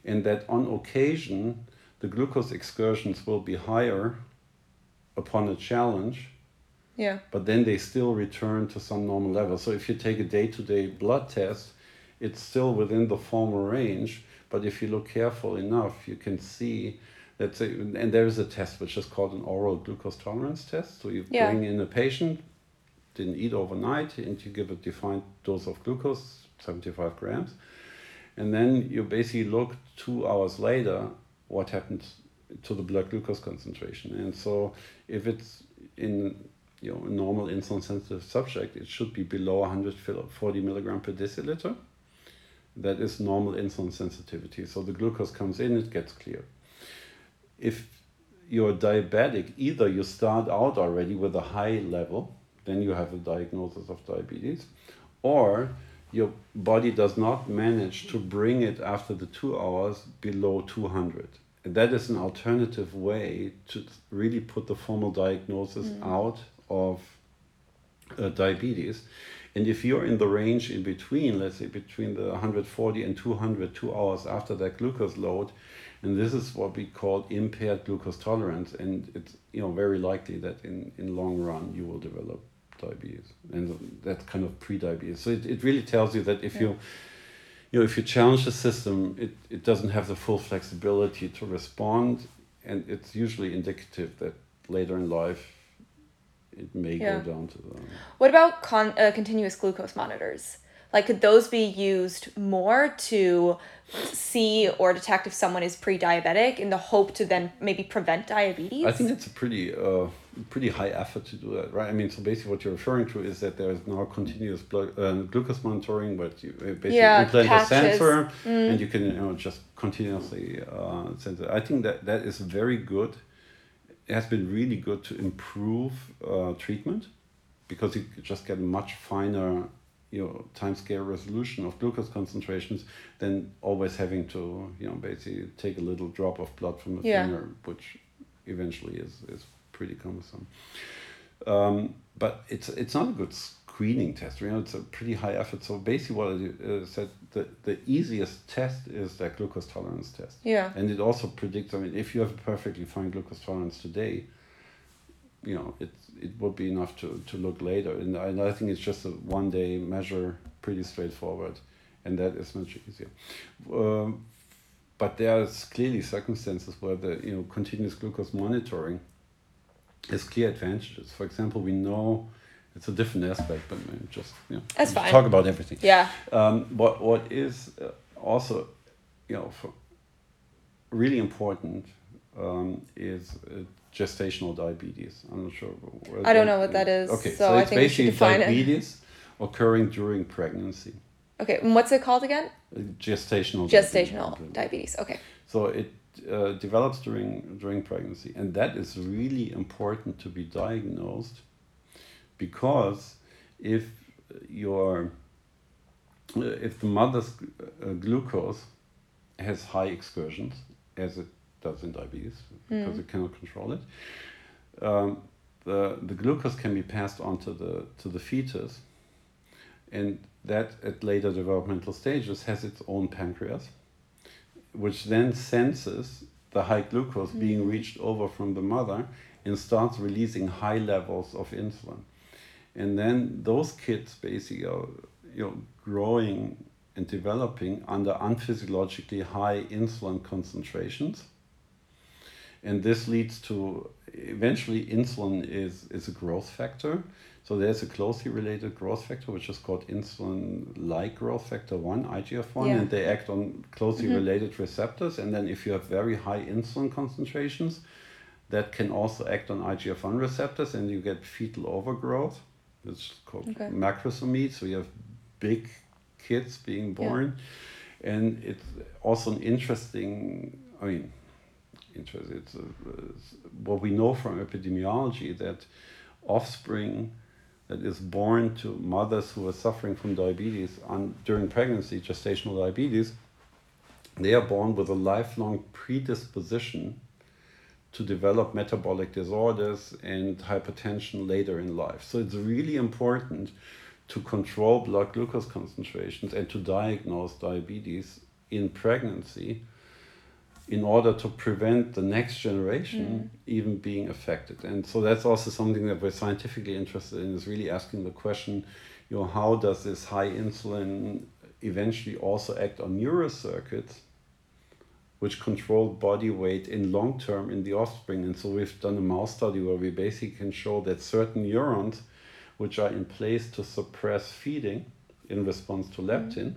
and that on occasion the glucose excursions will be higher upon a challenge. Yeah. But then they still return to some normal level. So if you take a day to day blood test, it's still within the former range. But if you look careful enough, you can see that, and there is a test which is called an oral glucose tolerance test. So you yeah. bring in a patient, didn't eat overnight, and you give a defined dose of glucose, 75 grams. And then you basically look two hours later what happens to the blood glucose concentration. And so if it's in you know, normal insulin sensitive subject, it should be below 140 milligram per deciliter. That is normal insulin sensitivity. So the glucose comes in, it gets clear. If you're diabetic, either you start out already with a high level, then you have a diagnosis of diabetes, or your body does not manage to bring it after the two hours below 200 that is an alternative way to really put the formal diagnosis mm. out of uh, diabetes. And if you're in the range in between, let's say between the 140 and 200, two hours after that glucose load, and this is what we call impaired glucose tolerance, and it's you know very likely that in in long run you will develop diabetes, and that's kind of pre-diabetes. So it, it really tells you that if yeah. you you know, if you challenge the system, it, it doesn't have the full flexibility to respond, and it's usually indicative that later in life it may yeah. go down to the. What about con- uh, continuous glucose monitors? Like, could those be used more to see or detect if someone is pre-diabetic in the hope to then maybe prevent diabetes? I think it's a pretty uh, pretty high effort to do that, right? I mean, so basically what you're referring to is that there is now continuous blood uh, glucose monitoring, but you basically yeah, implant patches. a sensor mm. and you can you know just continuously uh, sensor. I think that that is very good. It has been really good to improve uh, treatment because you just get much finer you know time scale resolution of glucose concentrations than always having to you know basically take a little drop of blood from the yeah. finger which eventually is is pretty cumbersome um, but it's it's not a good screening test you know it's a pretty high effort. So basically what i uh, said the, the easiest test is that glucose tolerance test. Yeah. And it also predicts i mean if you have a perfectly fine glucose tolerance today you know it it would be enough to, to look later. And I, and I think it's just a one day measure pretty straightforward, and that is much easier. Um, but there's clearly circumstances where the you know continuous glucose monitoring has clear advantages. For example, we know it's a different aspect, but maybe just you know, That's fine. talk about everything. Yeah. Um, what what is uh, also, you know, for really important um, is uh, gestational diabetes. I'm not sure. I don't that know what that is, Okay, so so, I it's think basically define it. diabetes occurring during pregnancy. Okay. And what's it called again? Uh, Gestational. Gestational diabetes. diabetes. Okay. So it uh, develops during during pregnancy, and that is really important to be diagnosed, because if your uh, if the mother's uh, glucose has high excursions, as it does in diabetes, because it cannot control it, um, the the glucose can be passed on to the to the fetus, and that at later developmental stages has its own pancreas which then senses the high glucose being reached over from the mother and starts releasing high levels of insulin. And then those kids basically are you know, growing and developing under unphysiologically high insulin concentrations. And this leads to eventually insulin is, is a growth factor. So there's a closely related growth factor which is called insulin-like growth factor 1, IGF-1, Yeah. and they act on closely mm-hmm. related receptors. And then if you have very high insulin concentrations, that can also act on IGF-1 receptors and you get fetal overgrowth. It's called Okay. macrosomia. So you have big kids being born. And it's also an interesting, I mean, interesting, It's, uh, it's what we know from epidemiology that offspring that is born to mothers who are suffering from diabetes on, during pregnancy, gestational diabetes, they are born with a lifelong predisposition to develop metabolic disorders and hypertension later in life. So it's really important to control blood glucose concentrations and to diagnose diabetes in pregnancy in order to prevent the next generation mm. even being affected. And so that's also something that we're scientifically interested in is really asking the question, you know, how does this high insulin eventually also act on neurocircuits which control body weight in long term in the offspring. And so we've done a mouse study where we basically can show that certain neurons which are in place to suppress feeding in response to mm-hmm. leptin,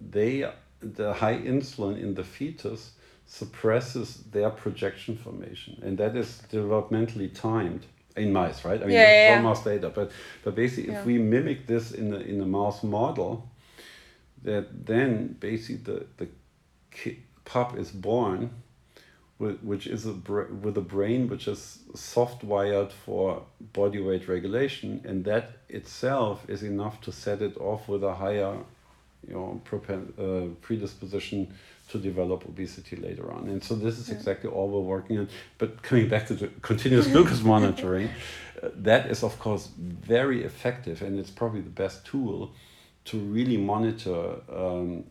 they the high insulin in the fetus suppresses their projection formation, and that is developmentally timed in mice, right? I mean, Yeah, yeah, mouse data, but but basically, Yeah. if we mimic this in the in a mouse model, that then basically the the pup is born with, which is a with a brain which is soft wired for body weight regulation and that itself is enough to set it off with a higher you know uh, predisposition to develop obesity later on. And so this is exactly all we're working on. But coming back to the (laughs) continuous glucose (laughs) monitoring uh, that is of course very effective and it's probably the best tool to really monitor um,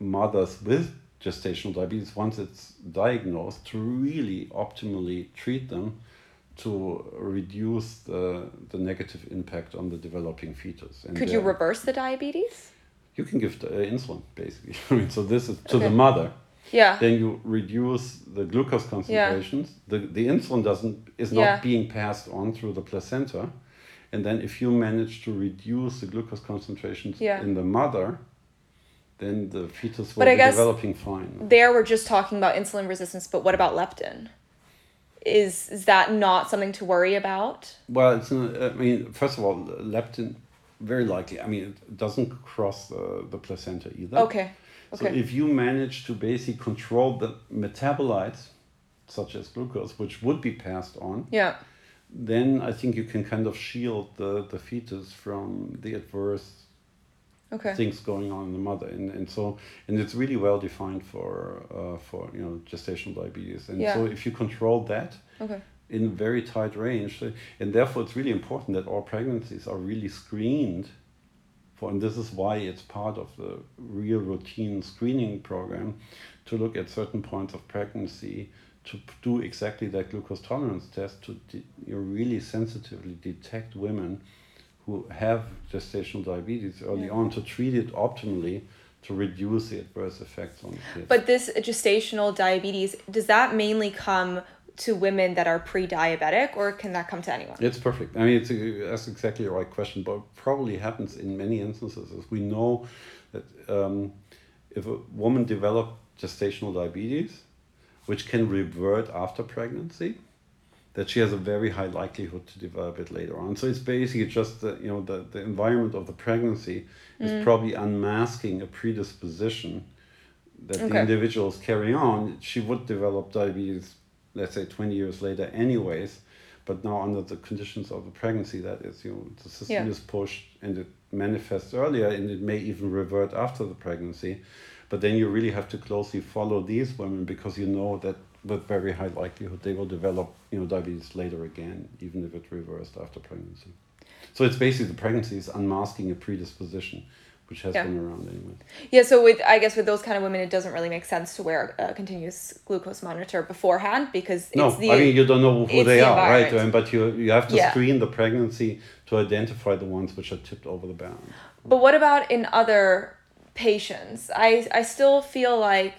mothers with gestational diabetes once it's diagnosed to really optimally treat them to reduce the, the negative impact on the developing fetus. And Could you reverse the diabetes? you can give the, uh, insulin basically. (laughs) I mean, so this is to the mother. Yeah. Then you reduce the glucose concentrations. Yeah. The, the insulin doesn't is not Yeah. being passed on through the placenta. And then if you manage to reduce the glucose concentrations Yeah. in the mother, then the fetus will But I be guess- developing fine. There we're just talking about insulin resistance, but what about leptin? Is is that not something to worry about? Well, it's not, uh, I mean, first of all, leptin, very likely. I mean, it doesn't cross the, the placenta either. Okay. So Okay. if you manage to basically control the metabolites, such as glucose, which would be passed on, Yeah. then I think you can kind of shield the, the fetus from the adverse Okay. things going on in the mother. And, and so, and it's really well defined for, uh, for, you know, gestational diabetes. And Yeah. so if you control that, Okay. in very tight range. And therefore, it's really important that all pregnancies are really screened for, and this is why it's part of the real routine screening program to look at certain points of pregnancy to do exactly that glucose tolerance test to de- you really sensitively detect women who have gestational diabetes early on to treat it optimally to reduce the adverse effects on the kids. But this gestational diabetes, does that mainly come to women that are pre-diabetic or can that come to anyone? It's perfect. I mean, it's a, that's exactly the right question, but probably happens in many instances. As we know that um, if a woman develops gestational diabetes, which can revert after pregnancy, that she has a very high likelihood to develop it later on. So it's basically just the you know the, the environment of the pregnancy is Mm. probably unmasking a predisposition that the Okay. individual is carrying on. She would develop diabetes, let's say twenty years later, anyways. But now under the conditions of the pregnancy, that is, you know, the system Yeah. is pushed and it manifests earlier, and it may even revert after the pregnancy. But then you really have to closely follow these women because you know that with very high likelihood they will develop you know diabetes later again, even if it reversed after pregnancy. So it's basically the pregnancy is unmasking a predisposition, which has Yeah. been around anyway. Yeah, so with I guess with those kind of women, it doesn't really make sense to wear a continuous glucose monitor beforehand because No, the I mean you don't know who they the are, right? But you you have to Yeah. screen the pregnancy to identify the ones which are tipped over the bound. But what about in other patients? I I still feel like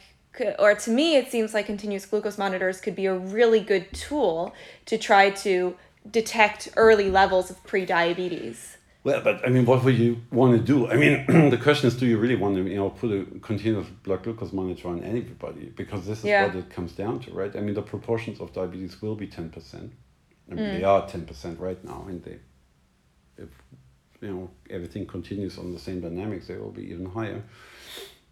or to me it seems like continuous glucose monitors could be a really good tool to try to detect early levels of pre-diabetes. Well, but I mean, what would you want to do? I mean, (clears throat) the question is, do you really want to, you know, put a continuous blood glucose monitor on anybody? Because this is Yeah. what it comes down to, right? I mean, the proportions of diabetes will be ten percent. I mean, Mm. they are ten percent right now, and they, if you know everything continues on the same dynamics, they will be even higher.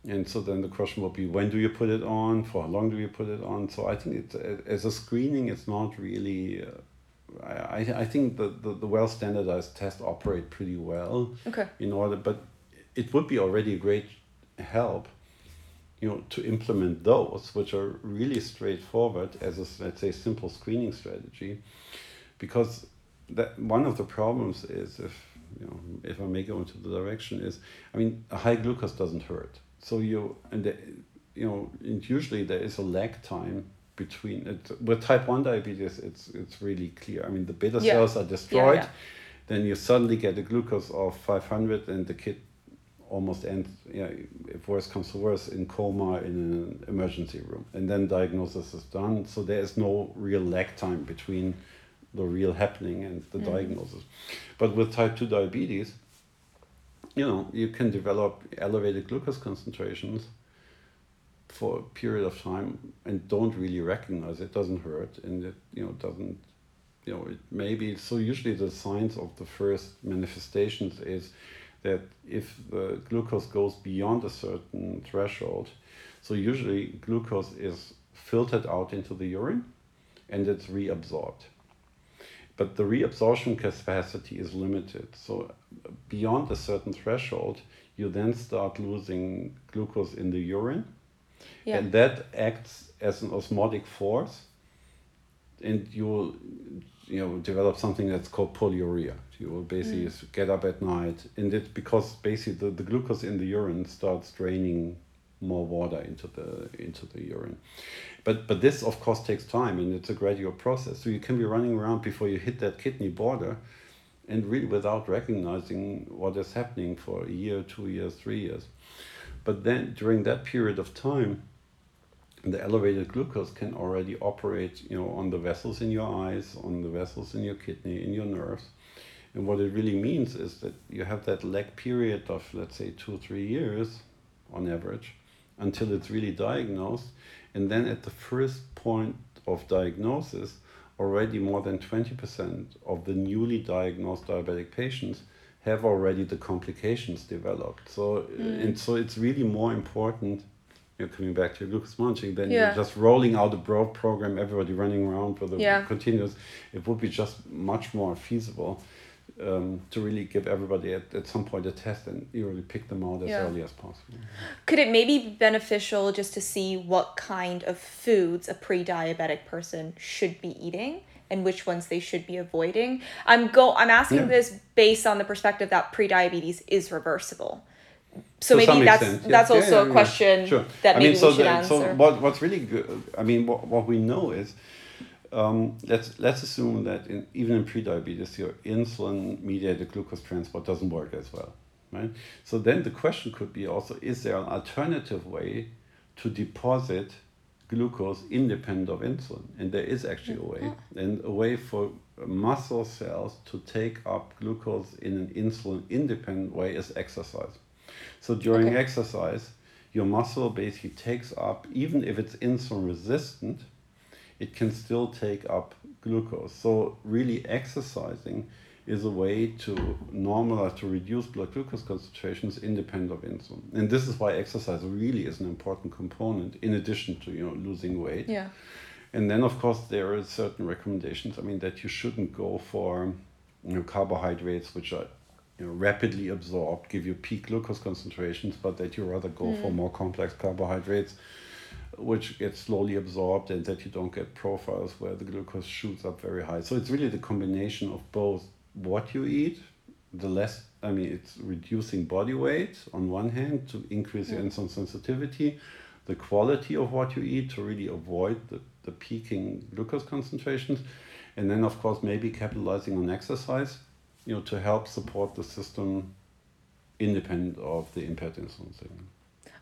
And so then the question will be, when do you put it on? For how long do you put it on? So I think it's as a screening, it's not really. Uh, I, I I think the, the, the well standardized tests operate pretty well Okay. in order, but it would be already a great help, you know, to implement those, which are really straightforward as a let's say simple screening strategy, because that one of the problems is if you know if I may go into the direction is I mean a high glucose doesn't hurt, so you and the, you know and usually there is a lag time between it. With type 1 diabetes it's it's really clear. I mean the beta Yeah. cells are destroyed. yeah. then you suddenly get a glucose of 500 and the kid almost ends yeah if worse comes to worse in coma in an emergency room. And then diagnosis is done. So there is no real lag time between the real happening and the mm-hmm. diagnosis. But with type 2 diabetes you know you can develop elevated glucose concentrations for a period of time and don't really recognize it doesn't hurt and it you know doesn't you know it maybe so usually the signs of the first manifestations is that if the glucose goes beyond a certain threshold so usually glucose is filtered out into the urine and it's reabsorbed but the reabsorption capacity is limited. So beyond a certain threshold you then start losing glucose in the urine. Yeah. and that acts as an osmotic force. And you will you know develop something that's called polyuria. You will basically s- get up at night. And it's because basically the, the glucose in the urine starts draining more water into the into the urine. But but this of course takes time and it's a gradual process. So you can be running around before you hit that kidney border and really without recognizing what is happening for a year two years three years. But then during that period of time the elevated glucose can already operate you know on the vessels in your eyes on the vessels in your kidney in your nerves. And what it really means is that you have that lag period of let's say two three years on average until it's really diagnosed and then at the first point of diagnosis already more than 20% of the newly diagnosed diabetic patients have already the complications developed so mm. and so it's really more important you're coming back to glucose monitoring, then Yeah. you're just rolling out a broad program, everybody running around with a Yeah. continuous. It would be just much more feasible um, to really give everybody at, at some point a test and you really pick them out as Yeah. early as possible. Could it maybe be beneficial just to see what kind of foods a pre-diabetic person should be eating and which ones they should be avoiding? I'm go I'm asking Yeah. this based on the perspective that pre-diabetes is reversible. So To maybe that's extent, yes. that's Yeah, also yeah, a yeah. question Sure. that I maybe mean, so we should the- answer. So what, what's really good, I mean, what, what we know is um, let's let's assume that in, even in prediabetes, your insulin-mediated glucose transport doesn't work as well, right? So then the question could be also: Is there an alternative way to deposit glucose independent of insulin? And there is actually a way, and a way for muscle cells to take up glucose in an insulin-independent way is exercise. So during Okay. exercise, your muscle basically takes up, even if it's insulin resistant, it can still take up glucose. So really exercising is a way to normalize, to reduce blood glucose concentrations independent of insulin. And this is why exercise really is an important component in addition to, you know, losing weight. Yeah. And then, of course, there are certain recommendations. I mean, that you shouldn't go for you know, carbohydrates which are you know, rapidly absorbed, give you peak glucose concentrations, but that you rather go for mm. more complex carbohydrates which gets slowly absorbed and that you don't get profiles where the glucose shoots up very high. So it's really the combination of both what you eat, the less, I mean, it's reducing body weight on one hand to increase your insulin sensitivity, the quality of what you eat to really avoid the, the peaking glucose concentrations, and then, of course, maybe capitalizing on exercise, you know, to help support the system independent of the impaired insulin signal.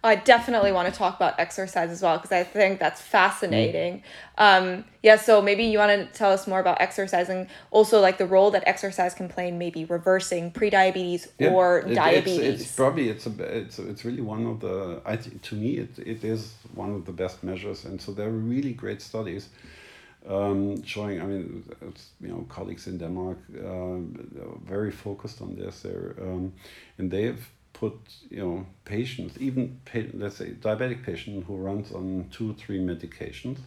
I definitely want to talk about exercise as well because I think that's Mm. fascinating. Um, yeah, so maybe you want to tell us more about exercise and also like the role that exercise can play in maybe reversing prediabetes Yeah, or it- diabetes. It's, it's probably it's a it's it's really one of the I think to me it, it is one of the best measures, and so there are really great studies um, showing. I mean, it's, you know, colleagues in Denmark are very focused on this. There, um, and they've put you know patients, even pa- let's say diabetic patient who runs on two or three medications,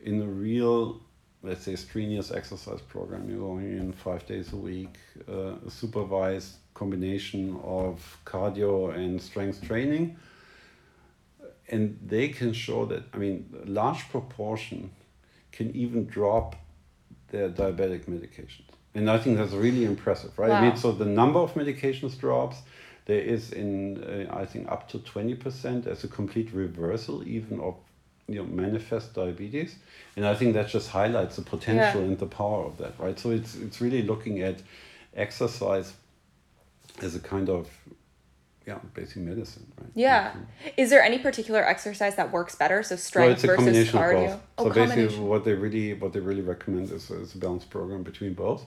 in a real let's say strenuous exercise program you're going in five days a week uh, a supervised combination of cardio and strength training. And they can show that i mean a large proportion can even drop their diabetic medications. And i think that's really impressive right? I mean so the number of medications drops there is in uh, i think up to 20% as a complete reversal even of you know manifest diabetes and i think that just highlights the potential Yeah. and the power of that right so it's it's really looking at exercise as a kind of yeah basic medicine right yeah. Is there any particular exercise that works better? So strength a versus cardio. Oh, so basically, what they really what they really recommend is, is a balanced program between both,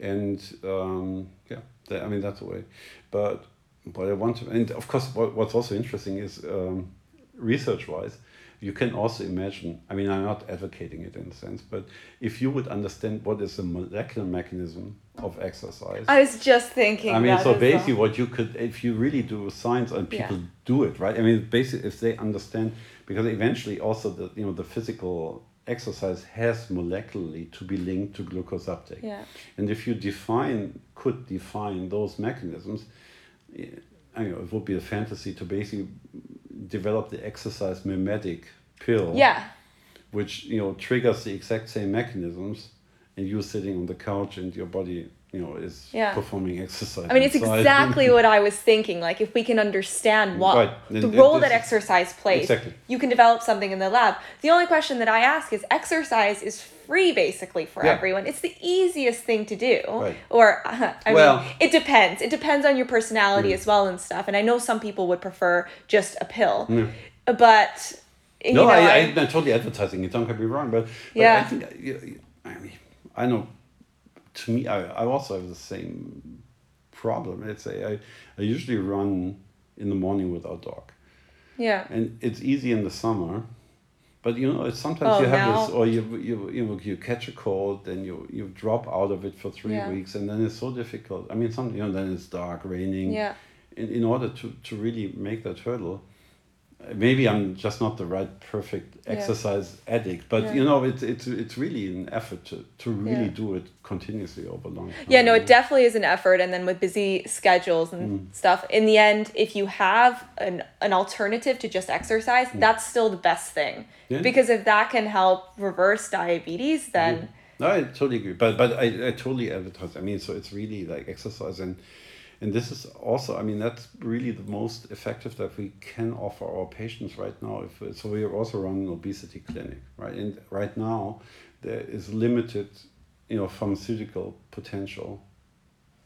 and um, yeah, that, I mean that's the way. But but I want to, and of course, what, what's also interesting is um, research wise, you can also imagine. I mean, I'm not advocating it in a sense, but if you would understand what is the molecular mechanism of exercise. I was just thinking. I mean, so basically, well. what you could, if you really do science and Yeah. people do it, right? I mean, basically, if they understand, because eventually, also the you know the physical exercise has molecularly to be linked to glucose uptake, Yeah. and if you define could define those mechanisms, I know it would be a fantasy to basically develop the exercise mimetic pill, Yeah. which you know triggers the exact same mechanisms, and you sitting on the couch and your body you know is Yeah. performing exercise. I mean, it's inside. exactly (laughs) what I was thinking. Like, if we can understand what Right. the role that is- exercise plays, Exactly. you can develop something in the lab. The only question that I ask is exercise is free basically for Yeah. everyone. It's the easiest thing to do. Right. Or, (laughs) I Well- mean, it depends. It depends on your personality Mm. as well and stuff. And I know some people would prefer just a pill. But, you No, know, I, I, not totally advertising it. Don't get me wrong, but, but Yeah. I think uh, you- you- I mean I know. To me, I, I also have the same problem. Let's say I, I usually run in the morning with our dog, yeah. and it's easy in the summer. But you know, it's sometimes Oh, you have this, or you you you know, you catch a cold, then you you drop out of it for three Yeah. weeks, and then it's so difficult. I mean, some you know, then it's dark, raining. Yeah. In in order to to really make that hurdle, maybe I'm just not the right perfect Yeah. exercise addict, but Yeah. you know, it's it's it's really an effort to to really Yeah. do it continuously over long. Time. Yeah, no, it definitely is an effort. And then with busy schedules and Mm. stuff, in the end, if you have an, an alternative to just exercise, that's still the best thing. Mm. Yeah. Because if that can help reverse diabetes, then No, I totally agree. But but I, I totally advertise. I mean, so it's really like exercise and and this is also, I mean, that's really the most effective that we can offer our patients right now. If so, we are also running an obesity clinic, right? And right now, there is limited, you know, pharmaceutical potential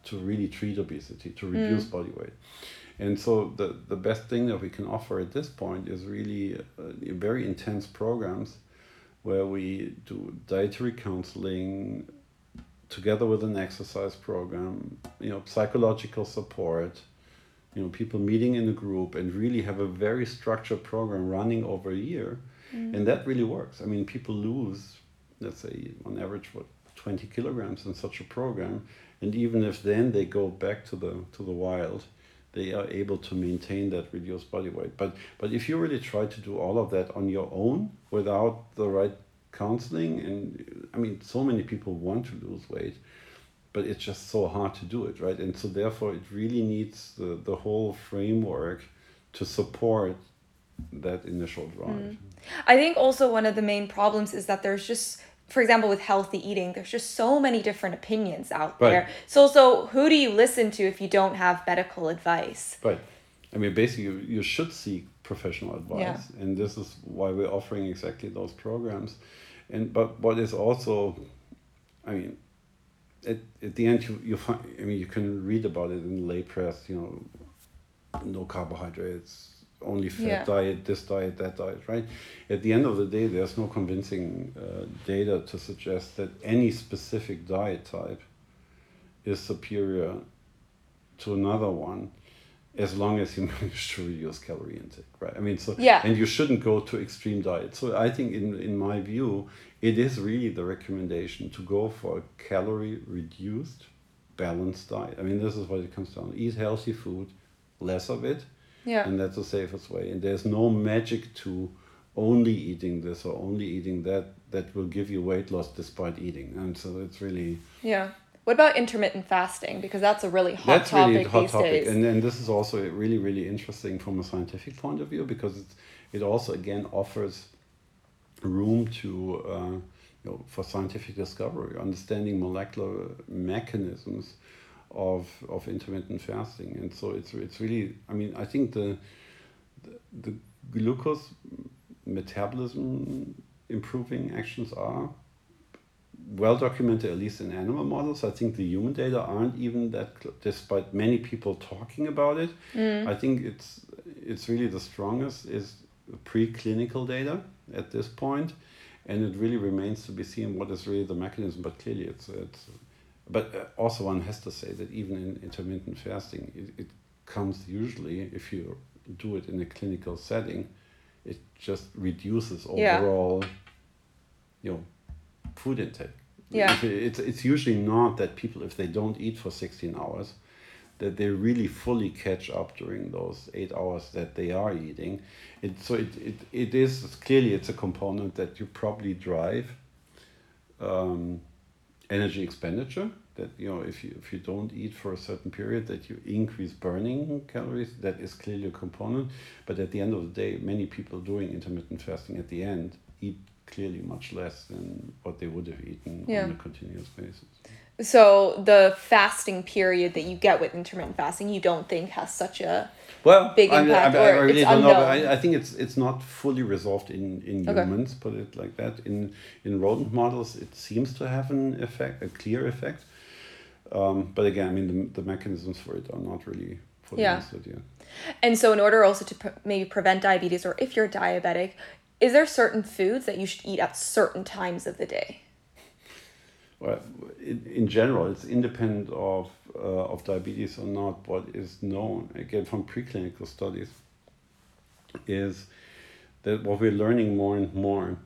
to really treat obesity, to reduce mm. body weight. And so the, the best thing that we can offer at this point is really uh, very intense programs where we do dietary counseling together with an exercise program, you know, psychological support, you know, people meeting in a group and really have a very structured program running over a year. Mm. And that really works. I mean, people lose, let's say, on average, what, 20 kilograms in such a program. And even if then they go back to the to the wild, they are able to maintain that reduced body weight. But but if you really try to do all of that on your own without the right counseling, and I mean, so many people want to lose weight, but it's just so hard to do it, right? And so therefore, it really needs the the whole framework to support that initial drive. Mm. I think also one of the main problems is that there's just for example, with healthy eating, there's just so many different opinions out right. there. So, so who do you listen to if you don't have medical advice? Right. I mean, basically, you, you should seek professional advice, yeah. and this is why we're offering exactly those programs. And but what is also, I mean, at, at the end you you find I mean you can read about it in lay press. You know, no carbohydrates, only fat yeah. diet, this diet, that diet, right? At the end of the day, there's no convincing uh, data to suggest that any specific diet type is superior to another one as long as you (laughs) manage to reduce calorie intake, right? I mean, so yeah, and you shouldn't go to extreme diet. So I think, in in my view, it is really the recommendation to go for a calorie reduced, balanced diet. I mean, this is what it comes down: to. eat healthy food, less of it, yeah. And that's the safest way. And there's no magic to only eating this or only eating that that will give you weight loss despite eating. And so it's really Yeah. What about intermittent fasting? Because that's a really hot that's topic really hot these topic. days. And then this is also really, really interesting from a scientific point of view because it, it also again offers room to uh, you know, for scientific discovery, understanding molecular mechanisms of of intermittent fasting, and so it's it's really. I mean, I think the the, the glucose metabolism improving actions are well documented, at least in animal models. I think the human data aren't even that, despite many people talking about it. Mm. I think it's it's really the strongest is preclinical data at this point, and it really remains to be seen what is really the mechanism. But clearly, it's it's but uh, also one has to say that even in intermittent fasting, it, it comes usually if you do it in a clinical setting, it just reduces overall, yeah. you know, food intake. Yeah. It's, it's usually not that people, if they don't eat for 16 hours, that they really fully catch up during those eight hours that they are eating. It, so it, it, it is clearly it's a component that you probably drive um, energy expenditure that you know if you if you don't eat for a certain period that you increase burning calories that is clearly a component but at the end of the day many people doing intermittent fasting at the end eat clearly much less than what they would have eaten yeah. on a continuous basis so the fasting period that you get with intermittent fasting you don't think has such a well, big impact, I, I, I really don't unknown. know, but I, I think it's it's not fully resolved in in okay. humans. Put it like that. In in rodent models, it seems to have an effect, a clear effect. Um, but again, I mean, the, the mechanisms for it are not really fully yeah. understood yet. And so, in order also to maybe prevent diabetes, or if you're diabetic, is there certain foods that you should eat at certain times of the day? Well, in, in general, it's independent of uh, of diabetes or not, what is known, again from preclinical studies, is that what we're learning more and more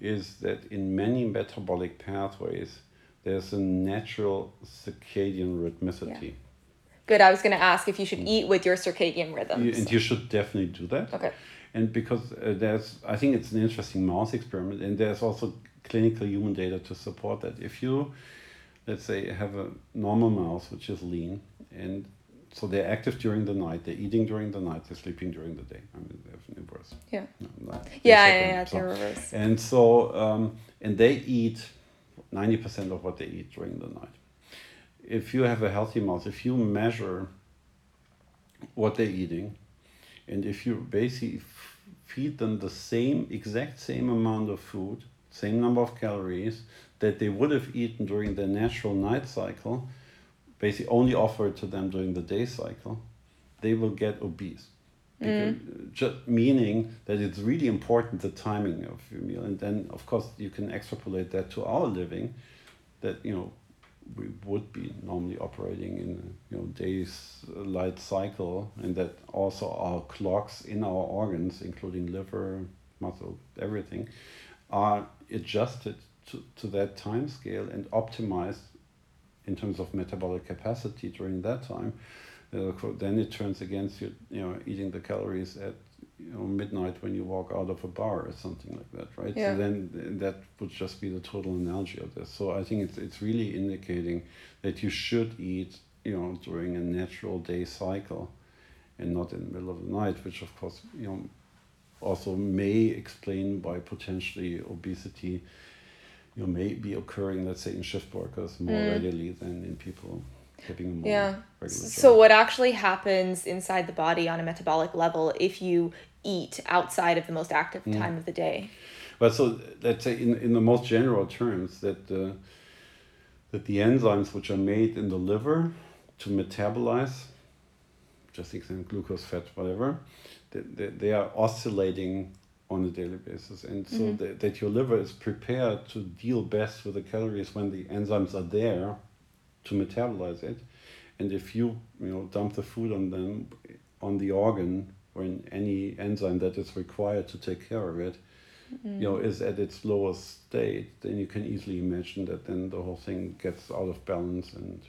is that in many metabolic pathways, there's a natural circadian rhythmicity. Yeah. Good. I was going to ask if you should eat with your circadian rhythms. You, and you should definitely do that. Okay. And because uh, there's, I think it's an interesting mouse experiment, and there's also clinical human data to support that. If you let's say, have a normal mouse which is lean, and so they're active during the night, they're eating during the night, they're sleeping during the day. I mean, they have inverse. Yeah. No, yeah, yeah, yeah, so, reverse. And so, um, and they eat 90% of what they eat during the night. If you have a healthy mouse, if you measure what they're eating. And if you basically feed them the same, exact same amount of food, same number of calories that they would have eaten during their natural night cycle, basically only offer it to them during the day cycle, they will get obese. Mm. Because, uh, just meaning that it's really important the timing of your meal. And then, of course, you can extrapolate that to our living that, you know, we would be normally operating in you know days light cycle and that also our clocks in our organs including liver muscle everything are adjusted to, to that time scale and optimized in terms of metabolic capacity during that time. Uh, then it turns against you you know eating the calories at you know midnight when you walk out of a bar or something like that right Yeah. so then that would just be the total analogy of this so i think it's it's really indicating that you should eat you know during a natural day cycle and not in the middle of the night which of course you know also may explain why potentially obesity you know may be occurring let's say in shift workers more Mm. readily than in people more Yeah. So what actually happens inside the body on a metabolic level if you eat outside of the most active Mm. time of the day? Well, so let's say in, in the most general terms that uh, that the enzymes which are made in the liver to metabolize, just example glucose, fat, whatever, they, they, they are oscillating on a daily basis, and so Mhm. that, that your liver is prepared to deal best with the calories when the enzymes are there to metabolize it, and if you you know dump the food on them on the organ or in any enzyme that is required to take care of it, you know, mm. is at its lowest state, then you can easily imagine that then the whole thing gets out of balance and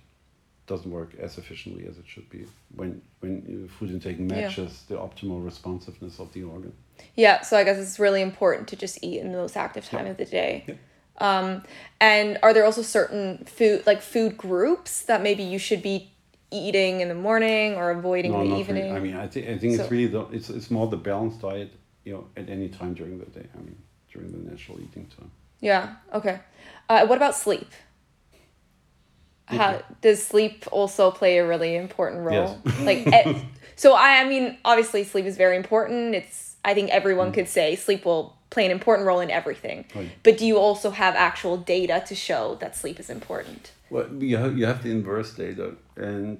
doesn't work as efficiently as it should be when when food intake matches the optimal responsiveness of the organ. Yeah, so I guess it's really important to just eat in the most active time Yeah. of the day. Yeah. Um, and are there also certain food like food groups that maybe you should be eating in the morning or avoiding in the evening? really. I mean, I think I think So- it's really the, it's it's more the balanced diet, you know, at any time during the day. I mean, during the natural eating time. Yeah. Okay. Uh, what about sleep? How does sleep also play a really important role? Yes. (laughs) like, (laughs) eh, so I, I mean, obviously, sleep is very important. It's I think everyone could say sleep will play an important role in everything. Right. But do you also have actual data to show that sleep is important? Well, you have, you have the inverse data, and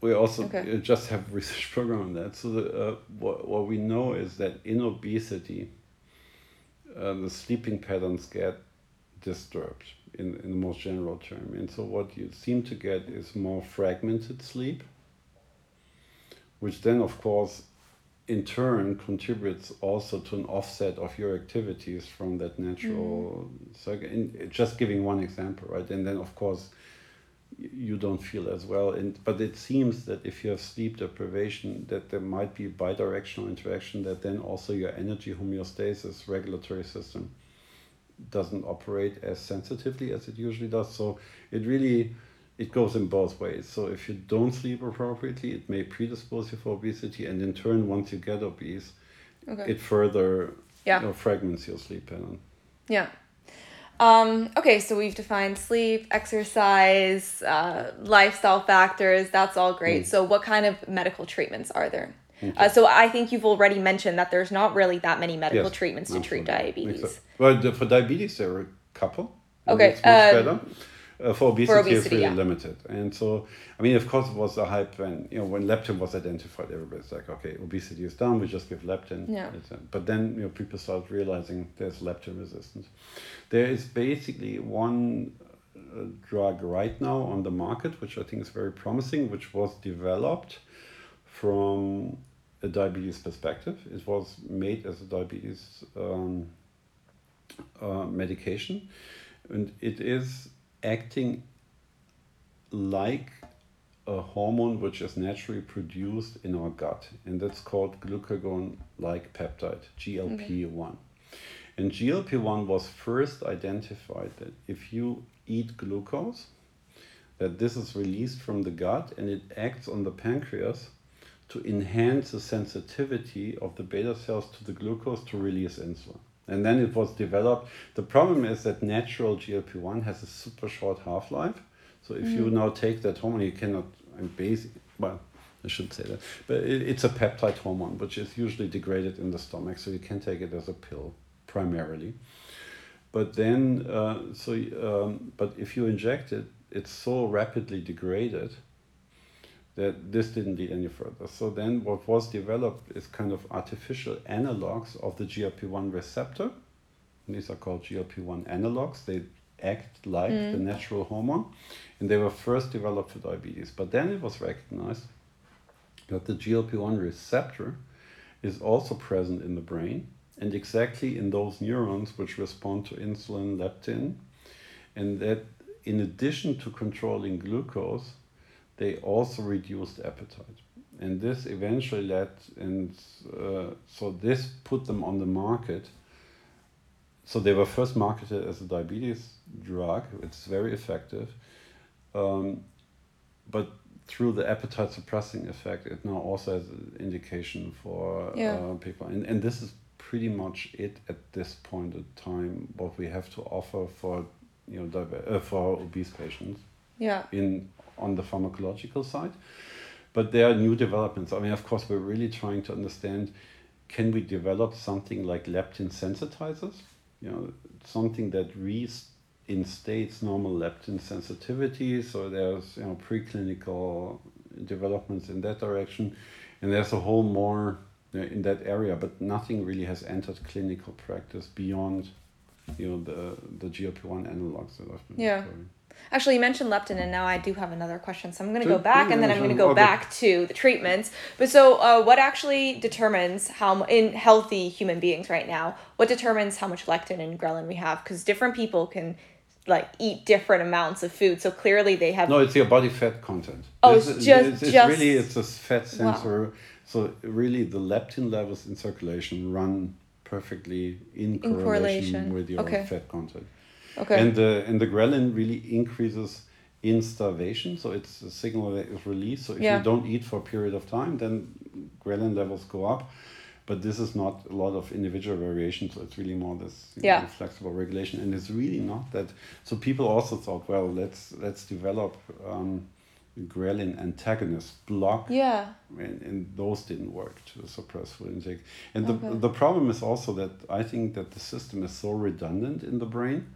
we also Okay. uh, just have a research (laughs) program on that. So the, uh, what, what we know is that in obesity, uh, the sleeping patterns get disturbed in, in the most general term. And so what you seem to get is more fragmented sleep, which then, of course, in turn contributes also to an offset of your activities from that natural mm-hmm. cycle. And just giving one example, right? And then, of course, you don't feel as well. And but it seems that if you have sleep deprivation, that there might be bidirectional interaction. That then also your energy homeostasis regulatory system doesn't operate as sensitively as it usually does. So it really it goes in both ways. So if you don't sleep appropriately, it may predispose you for obesity, and in turn, once you get obese, Okay. it further Yeah. you know, fragments your sleep pattern. Yeah. Um, okay, so we've defined sleep, exercise, uh, lifestyle factors. That's all great. Mm. So, what kind of medical treatments are there? Uh, so, I think you've already mentioned that there's not really that many medical Yes, treatments to treat diabetes. Exactly. Well, for diabetes, there are a couple. Okay, um, better. Uh, for obesity, it's obesity, really yeah. limited. And so, I mean, of course, it was a hype when, you know, when leptin was identified, everybody's like, okay, obesity is down, we just give leptin. Yeah. Uh, But then, you know, people start realizing there's leptin resistance. There is basically one uh, drug right now on the market, which I think is very promising, which was developed from a diabetes perspective. It was made as a diabetes um, uh, medication, and it is acting like a hormone which is naturally produced in our gut, and that's called glucagon like peptide, GLP 1. And GLP 1 was first identified that if you eat glucose, that this is released from the gut and it acts on the pancreas to enhance the sensitivity of the beta cells to the glucose to release insulin. And then it was developed. The problem is that natural GLP 1 has a super short half life. So if you now take that hormone, you cannot, and basic, well, I shouldn't say that, but it, it's a peptide hormone, which is usually degraded in the stomach, so you can take it as a pill primarily. But then, uh, so um, but if you inject it, it's so rapidly degraded that this didn't lead any further. So then, what was developed is kind of artificial analogs of the GLP one receptor. And these are called GLP one analogs. They act like mm. the natural hormone, and they were first developed for diabetes. But then it was recognized that the GLP 1 receptor is also present in the brain and exactly in those neurons which respond to insulin, leptin, and that in addition to controlling glucose, they also reduced appetite. And this eventually led, and uh, so this put them on the market. So they were first marketed as a diabetes drug. It's very effective. Um, but through the appetite suppressing effect, it now also has an indication for yeah. uh, people. And, and this is pretty much it at this point in time, what we have to offer for you know uh, for obese patients. Yeah. In on the pharmacological side, but there are new developments. I mean, of course, we're really trying to understand: can we develop something like leptin sensitizers? You know, something that re instates normal leptin sensitivity. So there's you know preclinical developments in that direction, and there's a whole more in that area, but nothing really has entered clinical practice beyond you know the the GLP one analogs that I've been yeah. Actually, you mentioned leptin, and now I do have another question. So I'm going to go back, and then I'm going to go back to the treatments. But so, uh, what actually determines how in healthy human beings right now? What determines how much leptin and ghrelin we have? Because different people can like eat different amounts of food. So clearly they have. No, it's your body fat content. Oh, it's, it's just it's, it's just... really it's a fat sensor. Wow. So really, the leptin levels in circulation run perfectly in, in correlation, correlation, with your okay. fat content. Okay. And the and the ghrelin really increases in starvation, so it's a signal that is released. So if yeah. you don't eat for a period of time, then ghrelin levels go up but this is not a lot of individual variation so it's really more this yeah. know, flexible regulation and it's really not that so people also thought well let's let's develop um, ghrelin antagonist block yeah and, and those didn't work to suppress food intake and okay. the, the problem is also that i think that the system is so redundant in the brain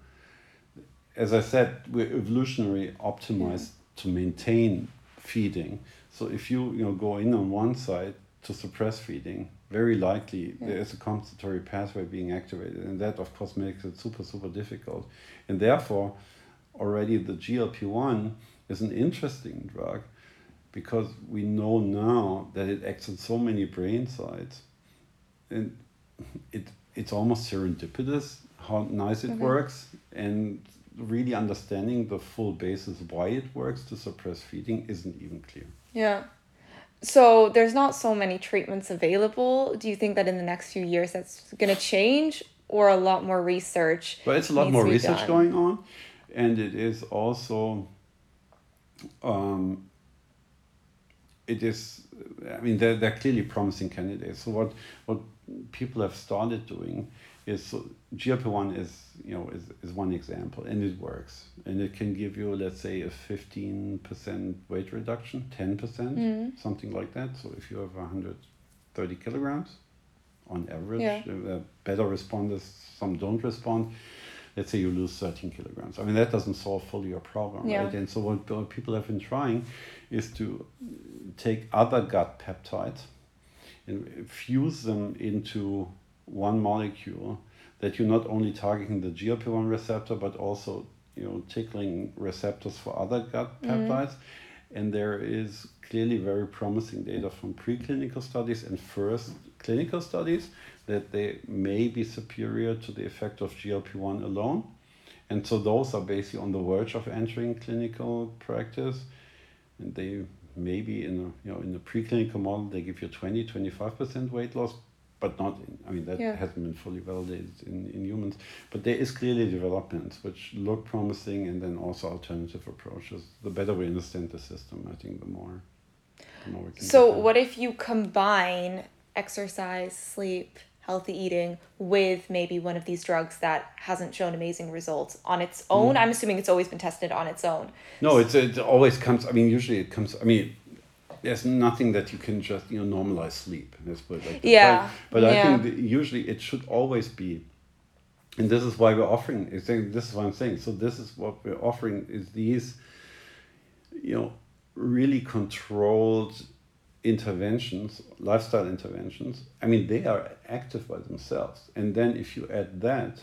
as i said we're evolutionary optimized yeah. to maintain feeding so if you you know go in on one side to suppress feeding very likely yeah. there is a compensatory pathway being activated and that of course makes it super super difficult and therefore already the glp-1 is an interesting drug because we know now that it acts on so many brain sites and it it's almost serendipitous how nice it okay. works and really understanding the full basis why it works to suppress feeding isn't even clear yeah so there's not so many treatments available. Do you think that in the next few years that's going to change or a lot more research? Well, it's a lot more research done? going on. And it is also, um, it is, I mean, they're, they're clearly promising candidates. So what, what people have started doing is so GLP-1 is you know is, is one example and it works and it can give you let's say a 15% weight reduction 10% mm. something like that so if you have 130 kilograms on average yeah. uh, better responders some don't respond let's say you lose 13 kilograms i mean that doesn't solve fully your problem yeah. right and so what, what people have been trying is to take other gut peptides and fuse them into one molecule that you're not only targeting the GLP-1 receptor, but also you know tickling receptors for other gut mm. peptides. And there is clearly very promising data from preclinical studies and first clinical studies that they may be superior to the effect of GLP-1 alone. And so those are basically on the verge of entering clinical practice. And they maybe in a you know in a preclinical model they give you 20 25% weight loss but not in, I mean that yeah. hasn't been fully validated in, in humans. But there is clearly developments which look promising and then also alternative approaches. The better we understand the system, I think the more the more we can So what if you combine exercise, sleep, healthy eating with maybe one of these drugs that hasn't shown amazing results on its own? Mm. I'm assuming it's always been tested on its own. No, it's it always comes I mean usually it comes I mean there's nothing that you can just you know normalize sleep. Let's put it like that. Yeah, But, but I think usually it should always be, and this is why we're offering. This is what I'm saying. So this is what we're offering is these, you know, really controlled interventions, lifestyle interventions. I mean, they are active by themselves, and then if you add that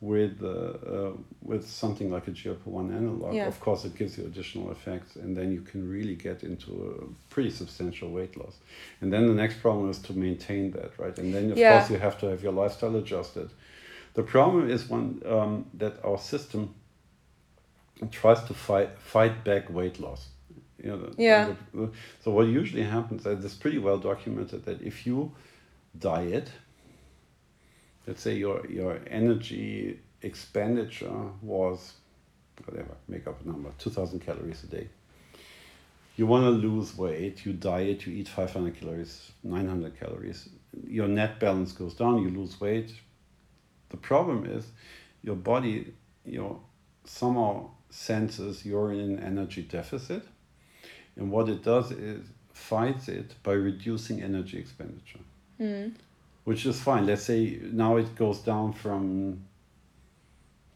with uh, uh, with something like a GLP-1 analog, Yeah. of course, it gives you additional effects, and then you can really get into a pretty substantial weight loss. And then the next problem is to maintain that, right? And then of Yeah. course you have to have your lifestyle adjusted. The problem is one um, that our system tries to fight fight back weight loss. You know, the- Yeah. the- so what usually happens, and it's pretty well documented, that if you diet, let's say your your energy expenditure was whatever, make up a number, two thousand calories a day. You want to lose weight, you diet, you eat five hundred calories, nine hundred calories. Your net balance goes down, you lose weight. The problem is your body, you know, somehow senses you're in an energy deficit. And what it does is fights it by reducing energy expenditure, hmm. Which is fine. Let's say now it goes down from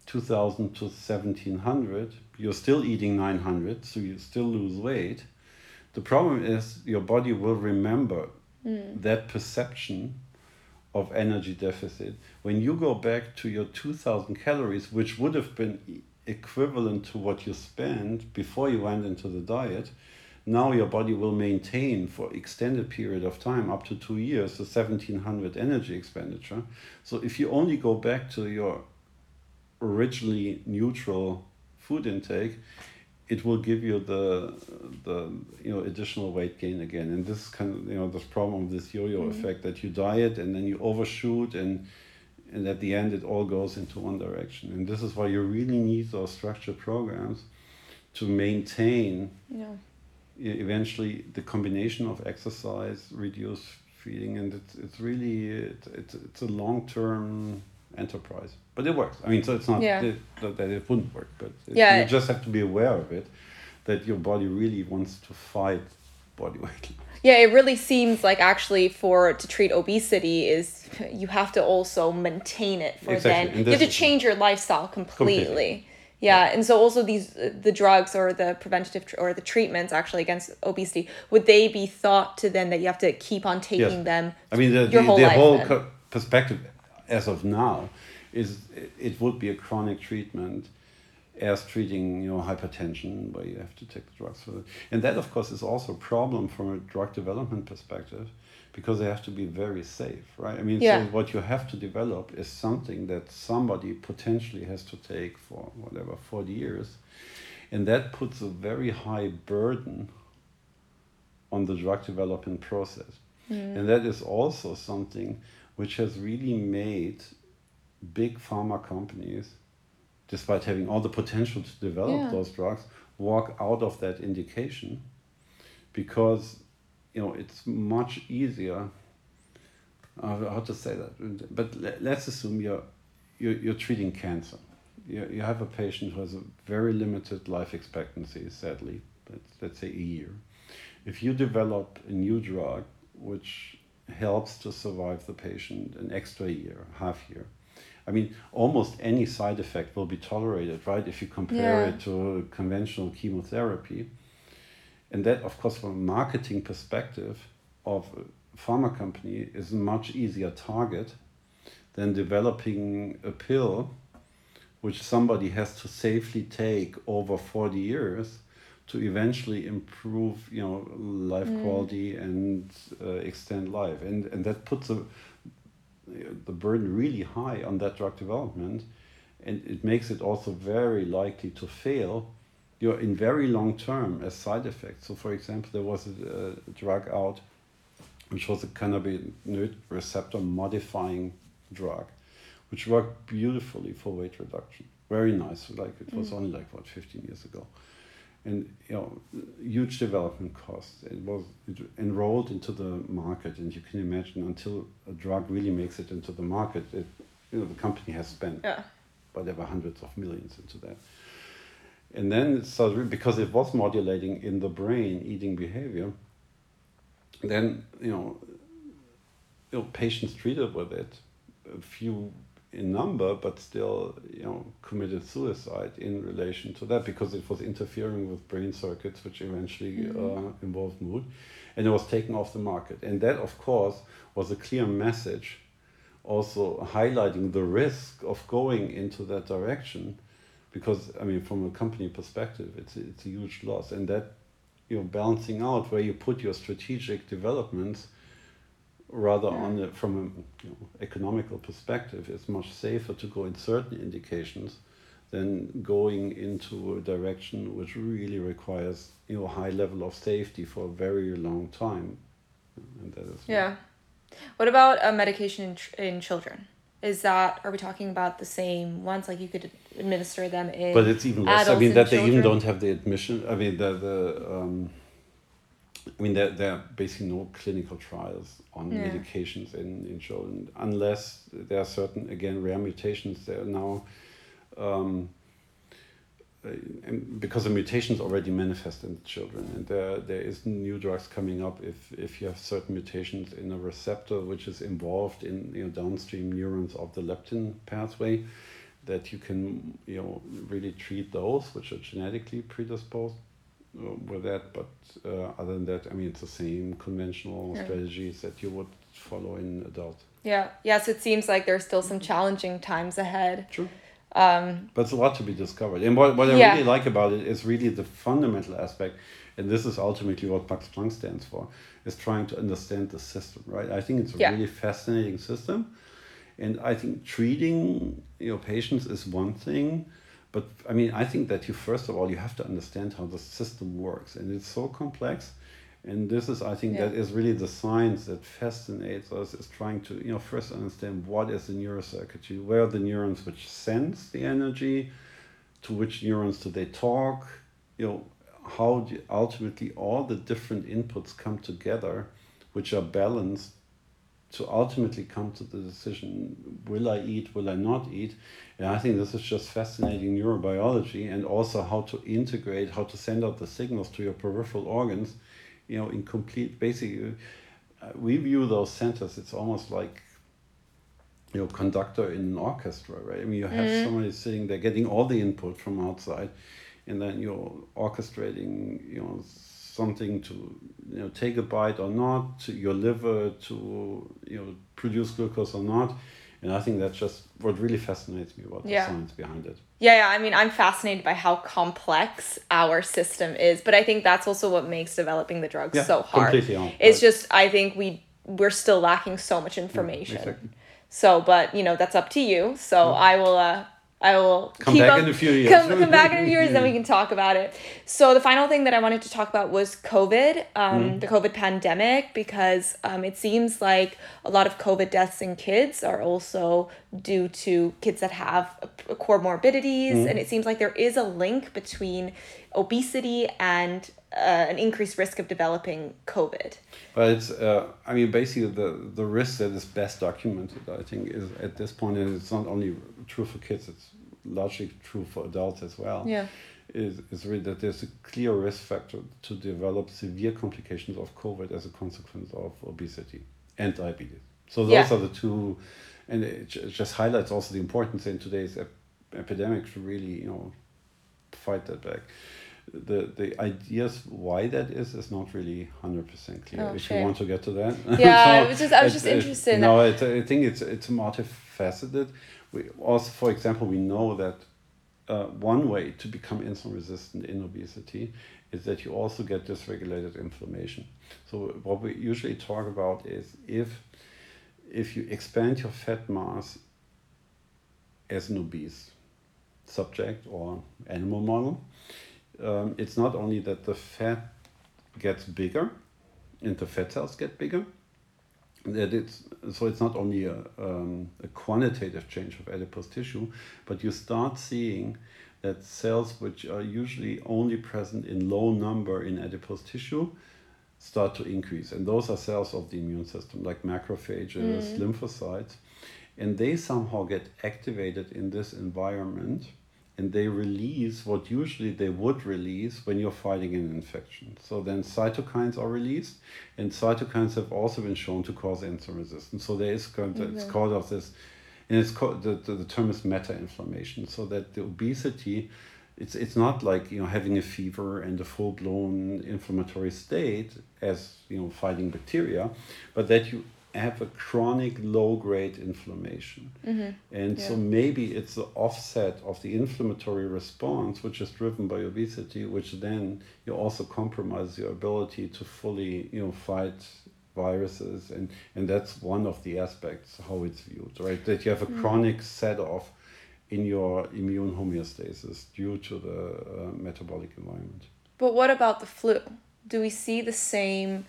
2000 to 1700. You're still eating 900, so you still lose weight. The problem is your body will remember mm. that perception of energy deficit. When you go back to your 2000 calories, which would have been equivalent to what you spent before you went into the diet, now your body will maintain for extended period of time up to two years the 1700 energy expenditure. So if you only go back to your originally neutral food intake it will give you the the you know additional weight gain again. And this kind of you know this problem of this yo-yo mm-hmm. effect that you diet and then you overshoot and and at the end it all goes into one direction. And this is why you really need those structured programs to maintain Yeah. Eventually the combination of exercise reduced feeding and it's, it's really it, it's, it's a long-term enterprise but it works i mean so it's not Yeah. that, that that it wouldn't work but it, Yeah. you just have to be aware of it that your body really wants to fight body weight Yeah, it really seems like actually for to treat obesity is you have to also maintain it for Exactly, then you have to change your lifestyle completely. Completely. Yeah, and so also these the drugs or the preventative tr- or the treatments actually against obesity would they be thought to then that you have to keep on taking Yes. them? I mean, the, your the, whole the whole co- perspective as of now is it- it would be a chronic treatment as treating you know hypertension where you have to take the drugs for it. And that of course is also a problem from a drug development perspective because they have to be very safe, right? I mean, Yeah. so what you have to develop is something that somebody potentially has to take for whatever 40 years. And that puts a very high burden on the drug development process. Mm. And that is also something which has really made big pharma companies, despite having all the potential to develop Yeah. those drugs, walk out of that indication because you know it's much easier uh, how to say that but le- let's assume you're you're, you're treating cancer you, you have a patient who has a very limited life expectancy sadly let's, let's say a year if you develop a new drug which helps to survive the patient an extra year half year I mean, almost any side effect will be tolerated, right? If you compare Yeah. it to conventional chemotherapy. And that, of course, from a marketing perspective of a pharma company is a much easier target than developing a pill which somebody has to safely take over 40 years to eventually improve, you know, life quality and uh, extend life. And, and that puts a, the burden really high on that drug development and it makes it also very likely to fail you know, in very long term as side effects. So, for example, there was a, a drug out which was a cannabinoid receptor modifying drug, which worked beautifully for weight reduction. Very nice. Like it was mm. only like what 15 years ago, and you know, huge development costs. It was it enrolled into the market, and you can imagine until a drug really makes it into the market, it you know the company has spent Yeah. whatever hundreds of millions into that. And then it started because it was modulating in the brain eating behavior. then you know, you know, patients treated with it, a few in number, but still, you know, committed suicide in relation to that because it was interfering with brain circuits, which eventually Mm-hmm. uh, involved mood, and it was taken off the market. And that, of course, was a clear message, also highlighting the risk of going into that direction, because I mean, from a company perspective, it's it's a huge loss, and that, you know, balancing out where you put your strategic developments rather on the, from an you know, economical perspective, it's much safer to go in certain indications than going into a direction which really requires you know high level of safety for a very long time, and that is Yeah. What about a medication in, in children? Is that are we talking about the same ones? Like you could administer them in. But it's even less. I mean that they even don't have the admission. I mean the the. Um, I mean there there are basically no clinical trials on Yeah. medications in in children unless there are certain again rare mutations that are now. Um, because the mutations already manifest in children and there there is new drugs coming up if if you have certain mutations in a receptor which is involved in you know downstream neurons of the leptin pathway that you can you know really treat those which are genetically predisposed uh, with that but uh, other than that i mean it's the same conventional Yeah. strategies that you would follow in adults Yeah. Yes, it seems like there's still some challenging times ahead. True. Um, But it's a lot to be discovered. And what, what I Yeah. really like about it is really the fundamental aspect, and this is ultimately what Max Planck stands for, is trying to understand the system, right? I think it's a Yeah. really fascinating system. And I think treating your know patients is one thing, but I mean I think that you first of all you have to understand how the system works. And it's so complex. And this is I think Yeah. that is really the science that fascinates us is trying to, you know, first understand what is the neurocircuitry, where are the neurons which sense the energy, to which neurons do they talk, you know, how do ultimately all the different inputs come together, which are balanced to ultimately come to the decision will I eat, will I not eat? And I think this is just fascinating neurobiology and also how to integrate, how to send out the signals to your peripheral organs, you know, in complete, basically, uh, we view those centers, it's almost like, you know, conductor in an orchestra, right? I mean, you have somebody sitting there getting all the input from outside, and then you're orchestrating, you know, something to, you know, take a bite or not, to your liver to, you know, produce glucose or not. And I think that's just what really fascinates me about Yeah. the science behind it. Yeah, yeah. I mean, I'm fascinated by how complex our system is, but I think that's also what makes developing the drugs Yeah, so hard. completely on, It's right. just I think we we're still lacking so much information. exactly. So, but you know, that's up to you. So I will. uh I will Come keep back up- in a few years. Come, come back in a (laughs) few years, then we can talk about it. So the final thing that I wanted to talk about was COVID, um, Mm-hmm. the COVID pandemic, because um, it seems like a lot of COVID deaths in kids are also due to kids that have comorbidities, Mm-hmm. and it seems like there is a link between obesity and uh, an increased risk of developing COVID. But it's, uh, I mean, basically the, the risk that is best documented, I think, is at this point, and it's not only true for kids, it's largely true for adults as well. Yeah. Is, is really that there's a clear risk factor to develop severe complications of COVID as a consequence of obesity and diabetes. So those Yeah. are the two, and it just highlights also the importance in today's ep- epidemic to really, you know, fight that back. The the ideas why that is is not really hundred percent clear. Oh, if you want to get to that, (laughs) Yeah, (laughs) I was just- I was it- just it- interested in No, it, I think it's it's multifaceted. We also, for example, we know that uh, one way to become insulin resistant in obesity is that you also get dysregulated inflammation. So what we usually talk about is if if you expand your fat mass as an obese subject or animal model, um, it's not only that the fat gets bigger and the fat cells get bigger, that it's so it's not only a, um, a quantitative change of adipose tissue, but you start seeing that cells which are usually only present in low number in adipose tissue start to increase. And those are cells of the immune system, like macrophages, lymphocytes. And they somehow get activated in this environment and they release what usually they would release when you're fighting an infection. So then cytokines are released, and cytokines have also been shown to cause insulin resistance. So there is kind of, it's mm-hmm. called of this, and it's called the, the, the term is meta inflammation. So that the obesity, it's it's not like you know having a fever and a full blown inflammatory state as you know fighting bacteria, but that you have a chronic low grade inflammation. And so maybe it's the offset of the inflammatory response, which is driven by obesity, which then you also compromise your ability to fully, you know, fight viruses. And, and that's one of the aspects how it's viewed, right? That you have a chronic set off in your immune homeostasis due to the uh, metabolic environment. But what about the flu? Do we see the same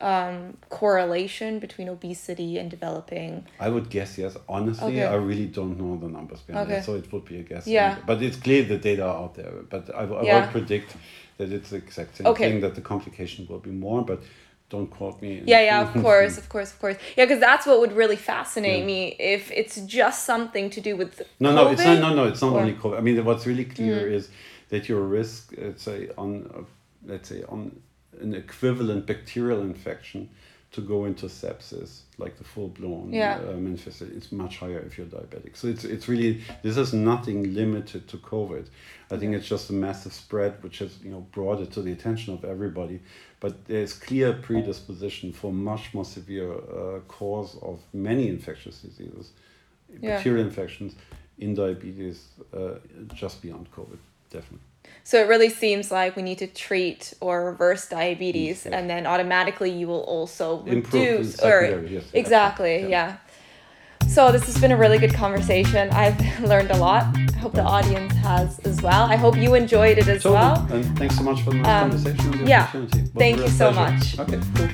um, correlation between obesity and developing? I would guess yes. Honestly, Okay. I really don't know the numbers behind Okay. it, so it would be a guess. Yeah. But it's clear the data are out there. But I, I Yeah. would predict that it's the exact same Okay. thing, that the complication will be more, but don't quote me. Yeah, yeah, of (laughs) course, of course, of course. Yeah, because that's what would really fascinate Yeah. me if it's just something to do with No, no, it's not. No, no, it's not or- only COVID. I mean, what's really clear Mm. is that your risk, let's say, on, let's say, on an equivalent bacterial infection to go into sepsis, like the full blown Yeah. manifestation, it's much higher if you're diabetic. So it's it's really this is nothing limited to COVID. I think it's just a massive spread which has you know brought it to the attention of everybody. But there's clear predisposition for much more severe uh, cause of many infectious diseases, Yeah. bacterial infections in diabetes, uh, just beyond COVID, definitely. So it really seems like we need to treat or reverse diabetes, Yes. and then automatically you will also Improve reduce or secondary, yes, exactly, absolutely, yeah. So this has been a really good conversation. I've (laughs) learned a lot. I hope the audience has as well. I hope you enjoyed it as Totally. well. And thanks so much for the nice Um, conversation and the yeah. opportunity. It Thank you so pleasure. much. Okay, cool.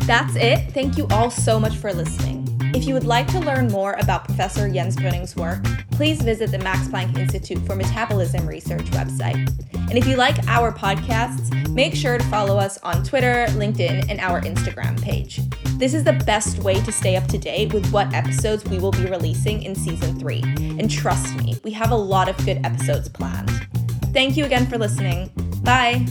That's it. Thank you all so much for listening. If you would like to learn more about Professor Jens Brüning's work, please visit the Max Planck Institute for Metabolism Research website. And if you like our podcasts, make sure to follow us on Twitter, LinkedIn, and our Instagram page. This is the best way to stay up to date with what episodes we will be releasing in season three. And trust me, we have a lot of good episodes planned. Thank you again for listening. Bye.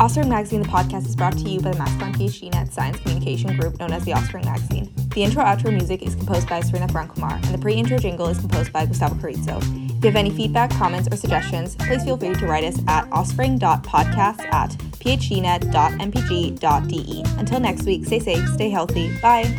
Offspring Magazine, the podcast, is brought to you by the Planck PhD Net Science Communication Group, known as the Offspring Magazine. The intro outro music is composed by Serena Frankumar, and the pre intro jingle is composed by Gustavo Carrizo. If you have any feedback, comments, or suggestions, please feel free to write us at offspring.podcast at phdnet.mpg.de. Until next week, stay safe, stay healthy. Bye.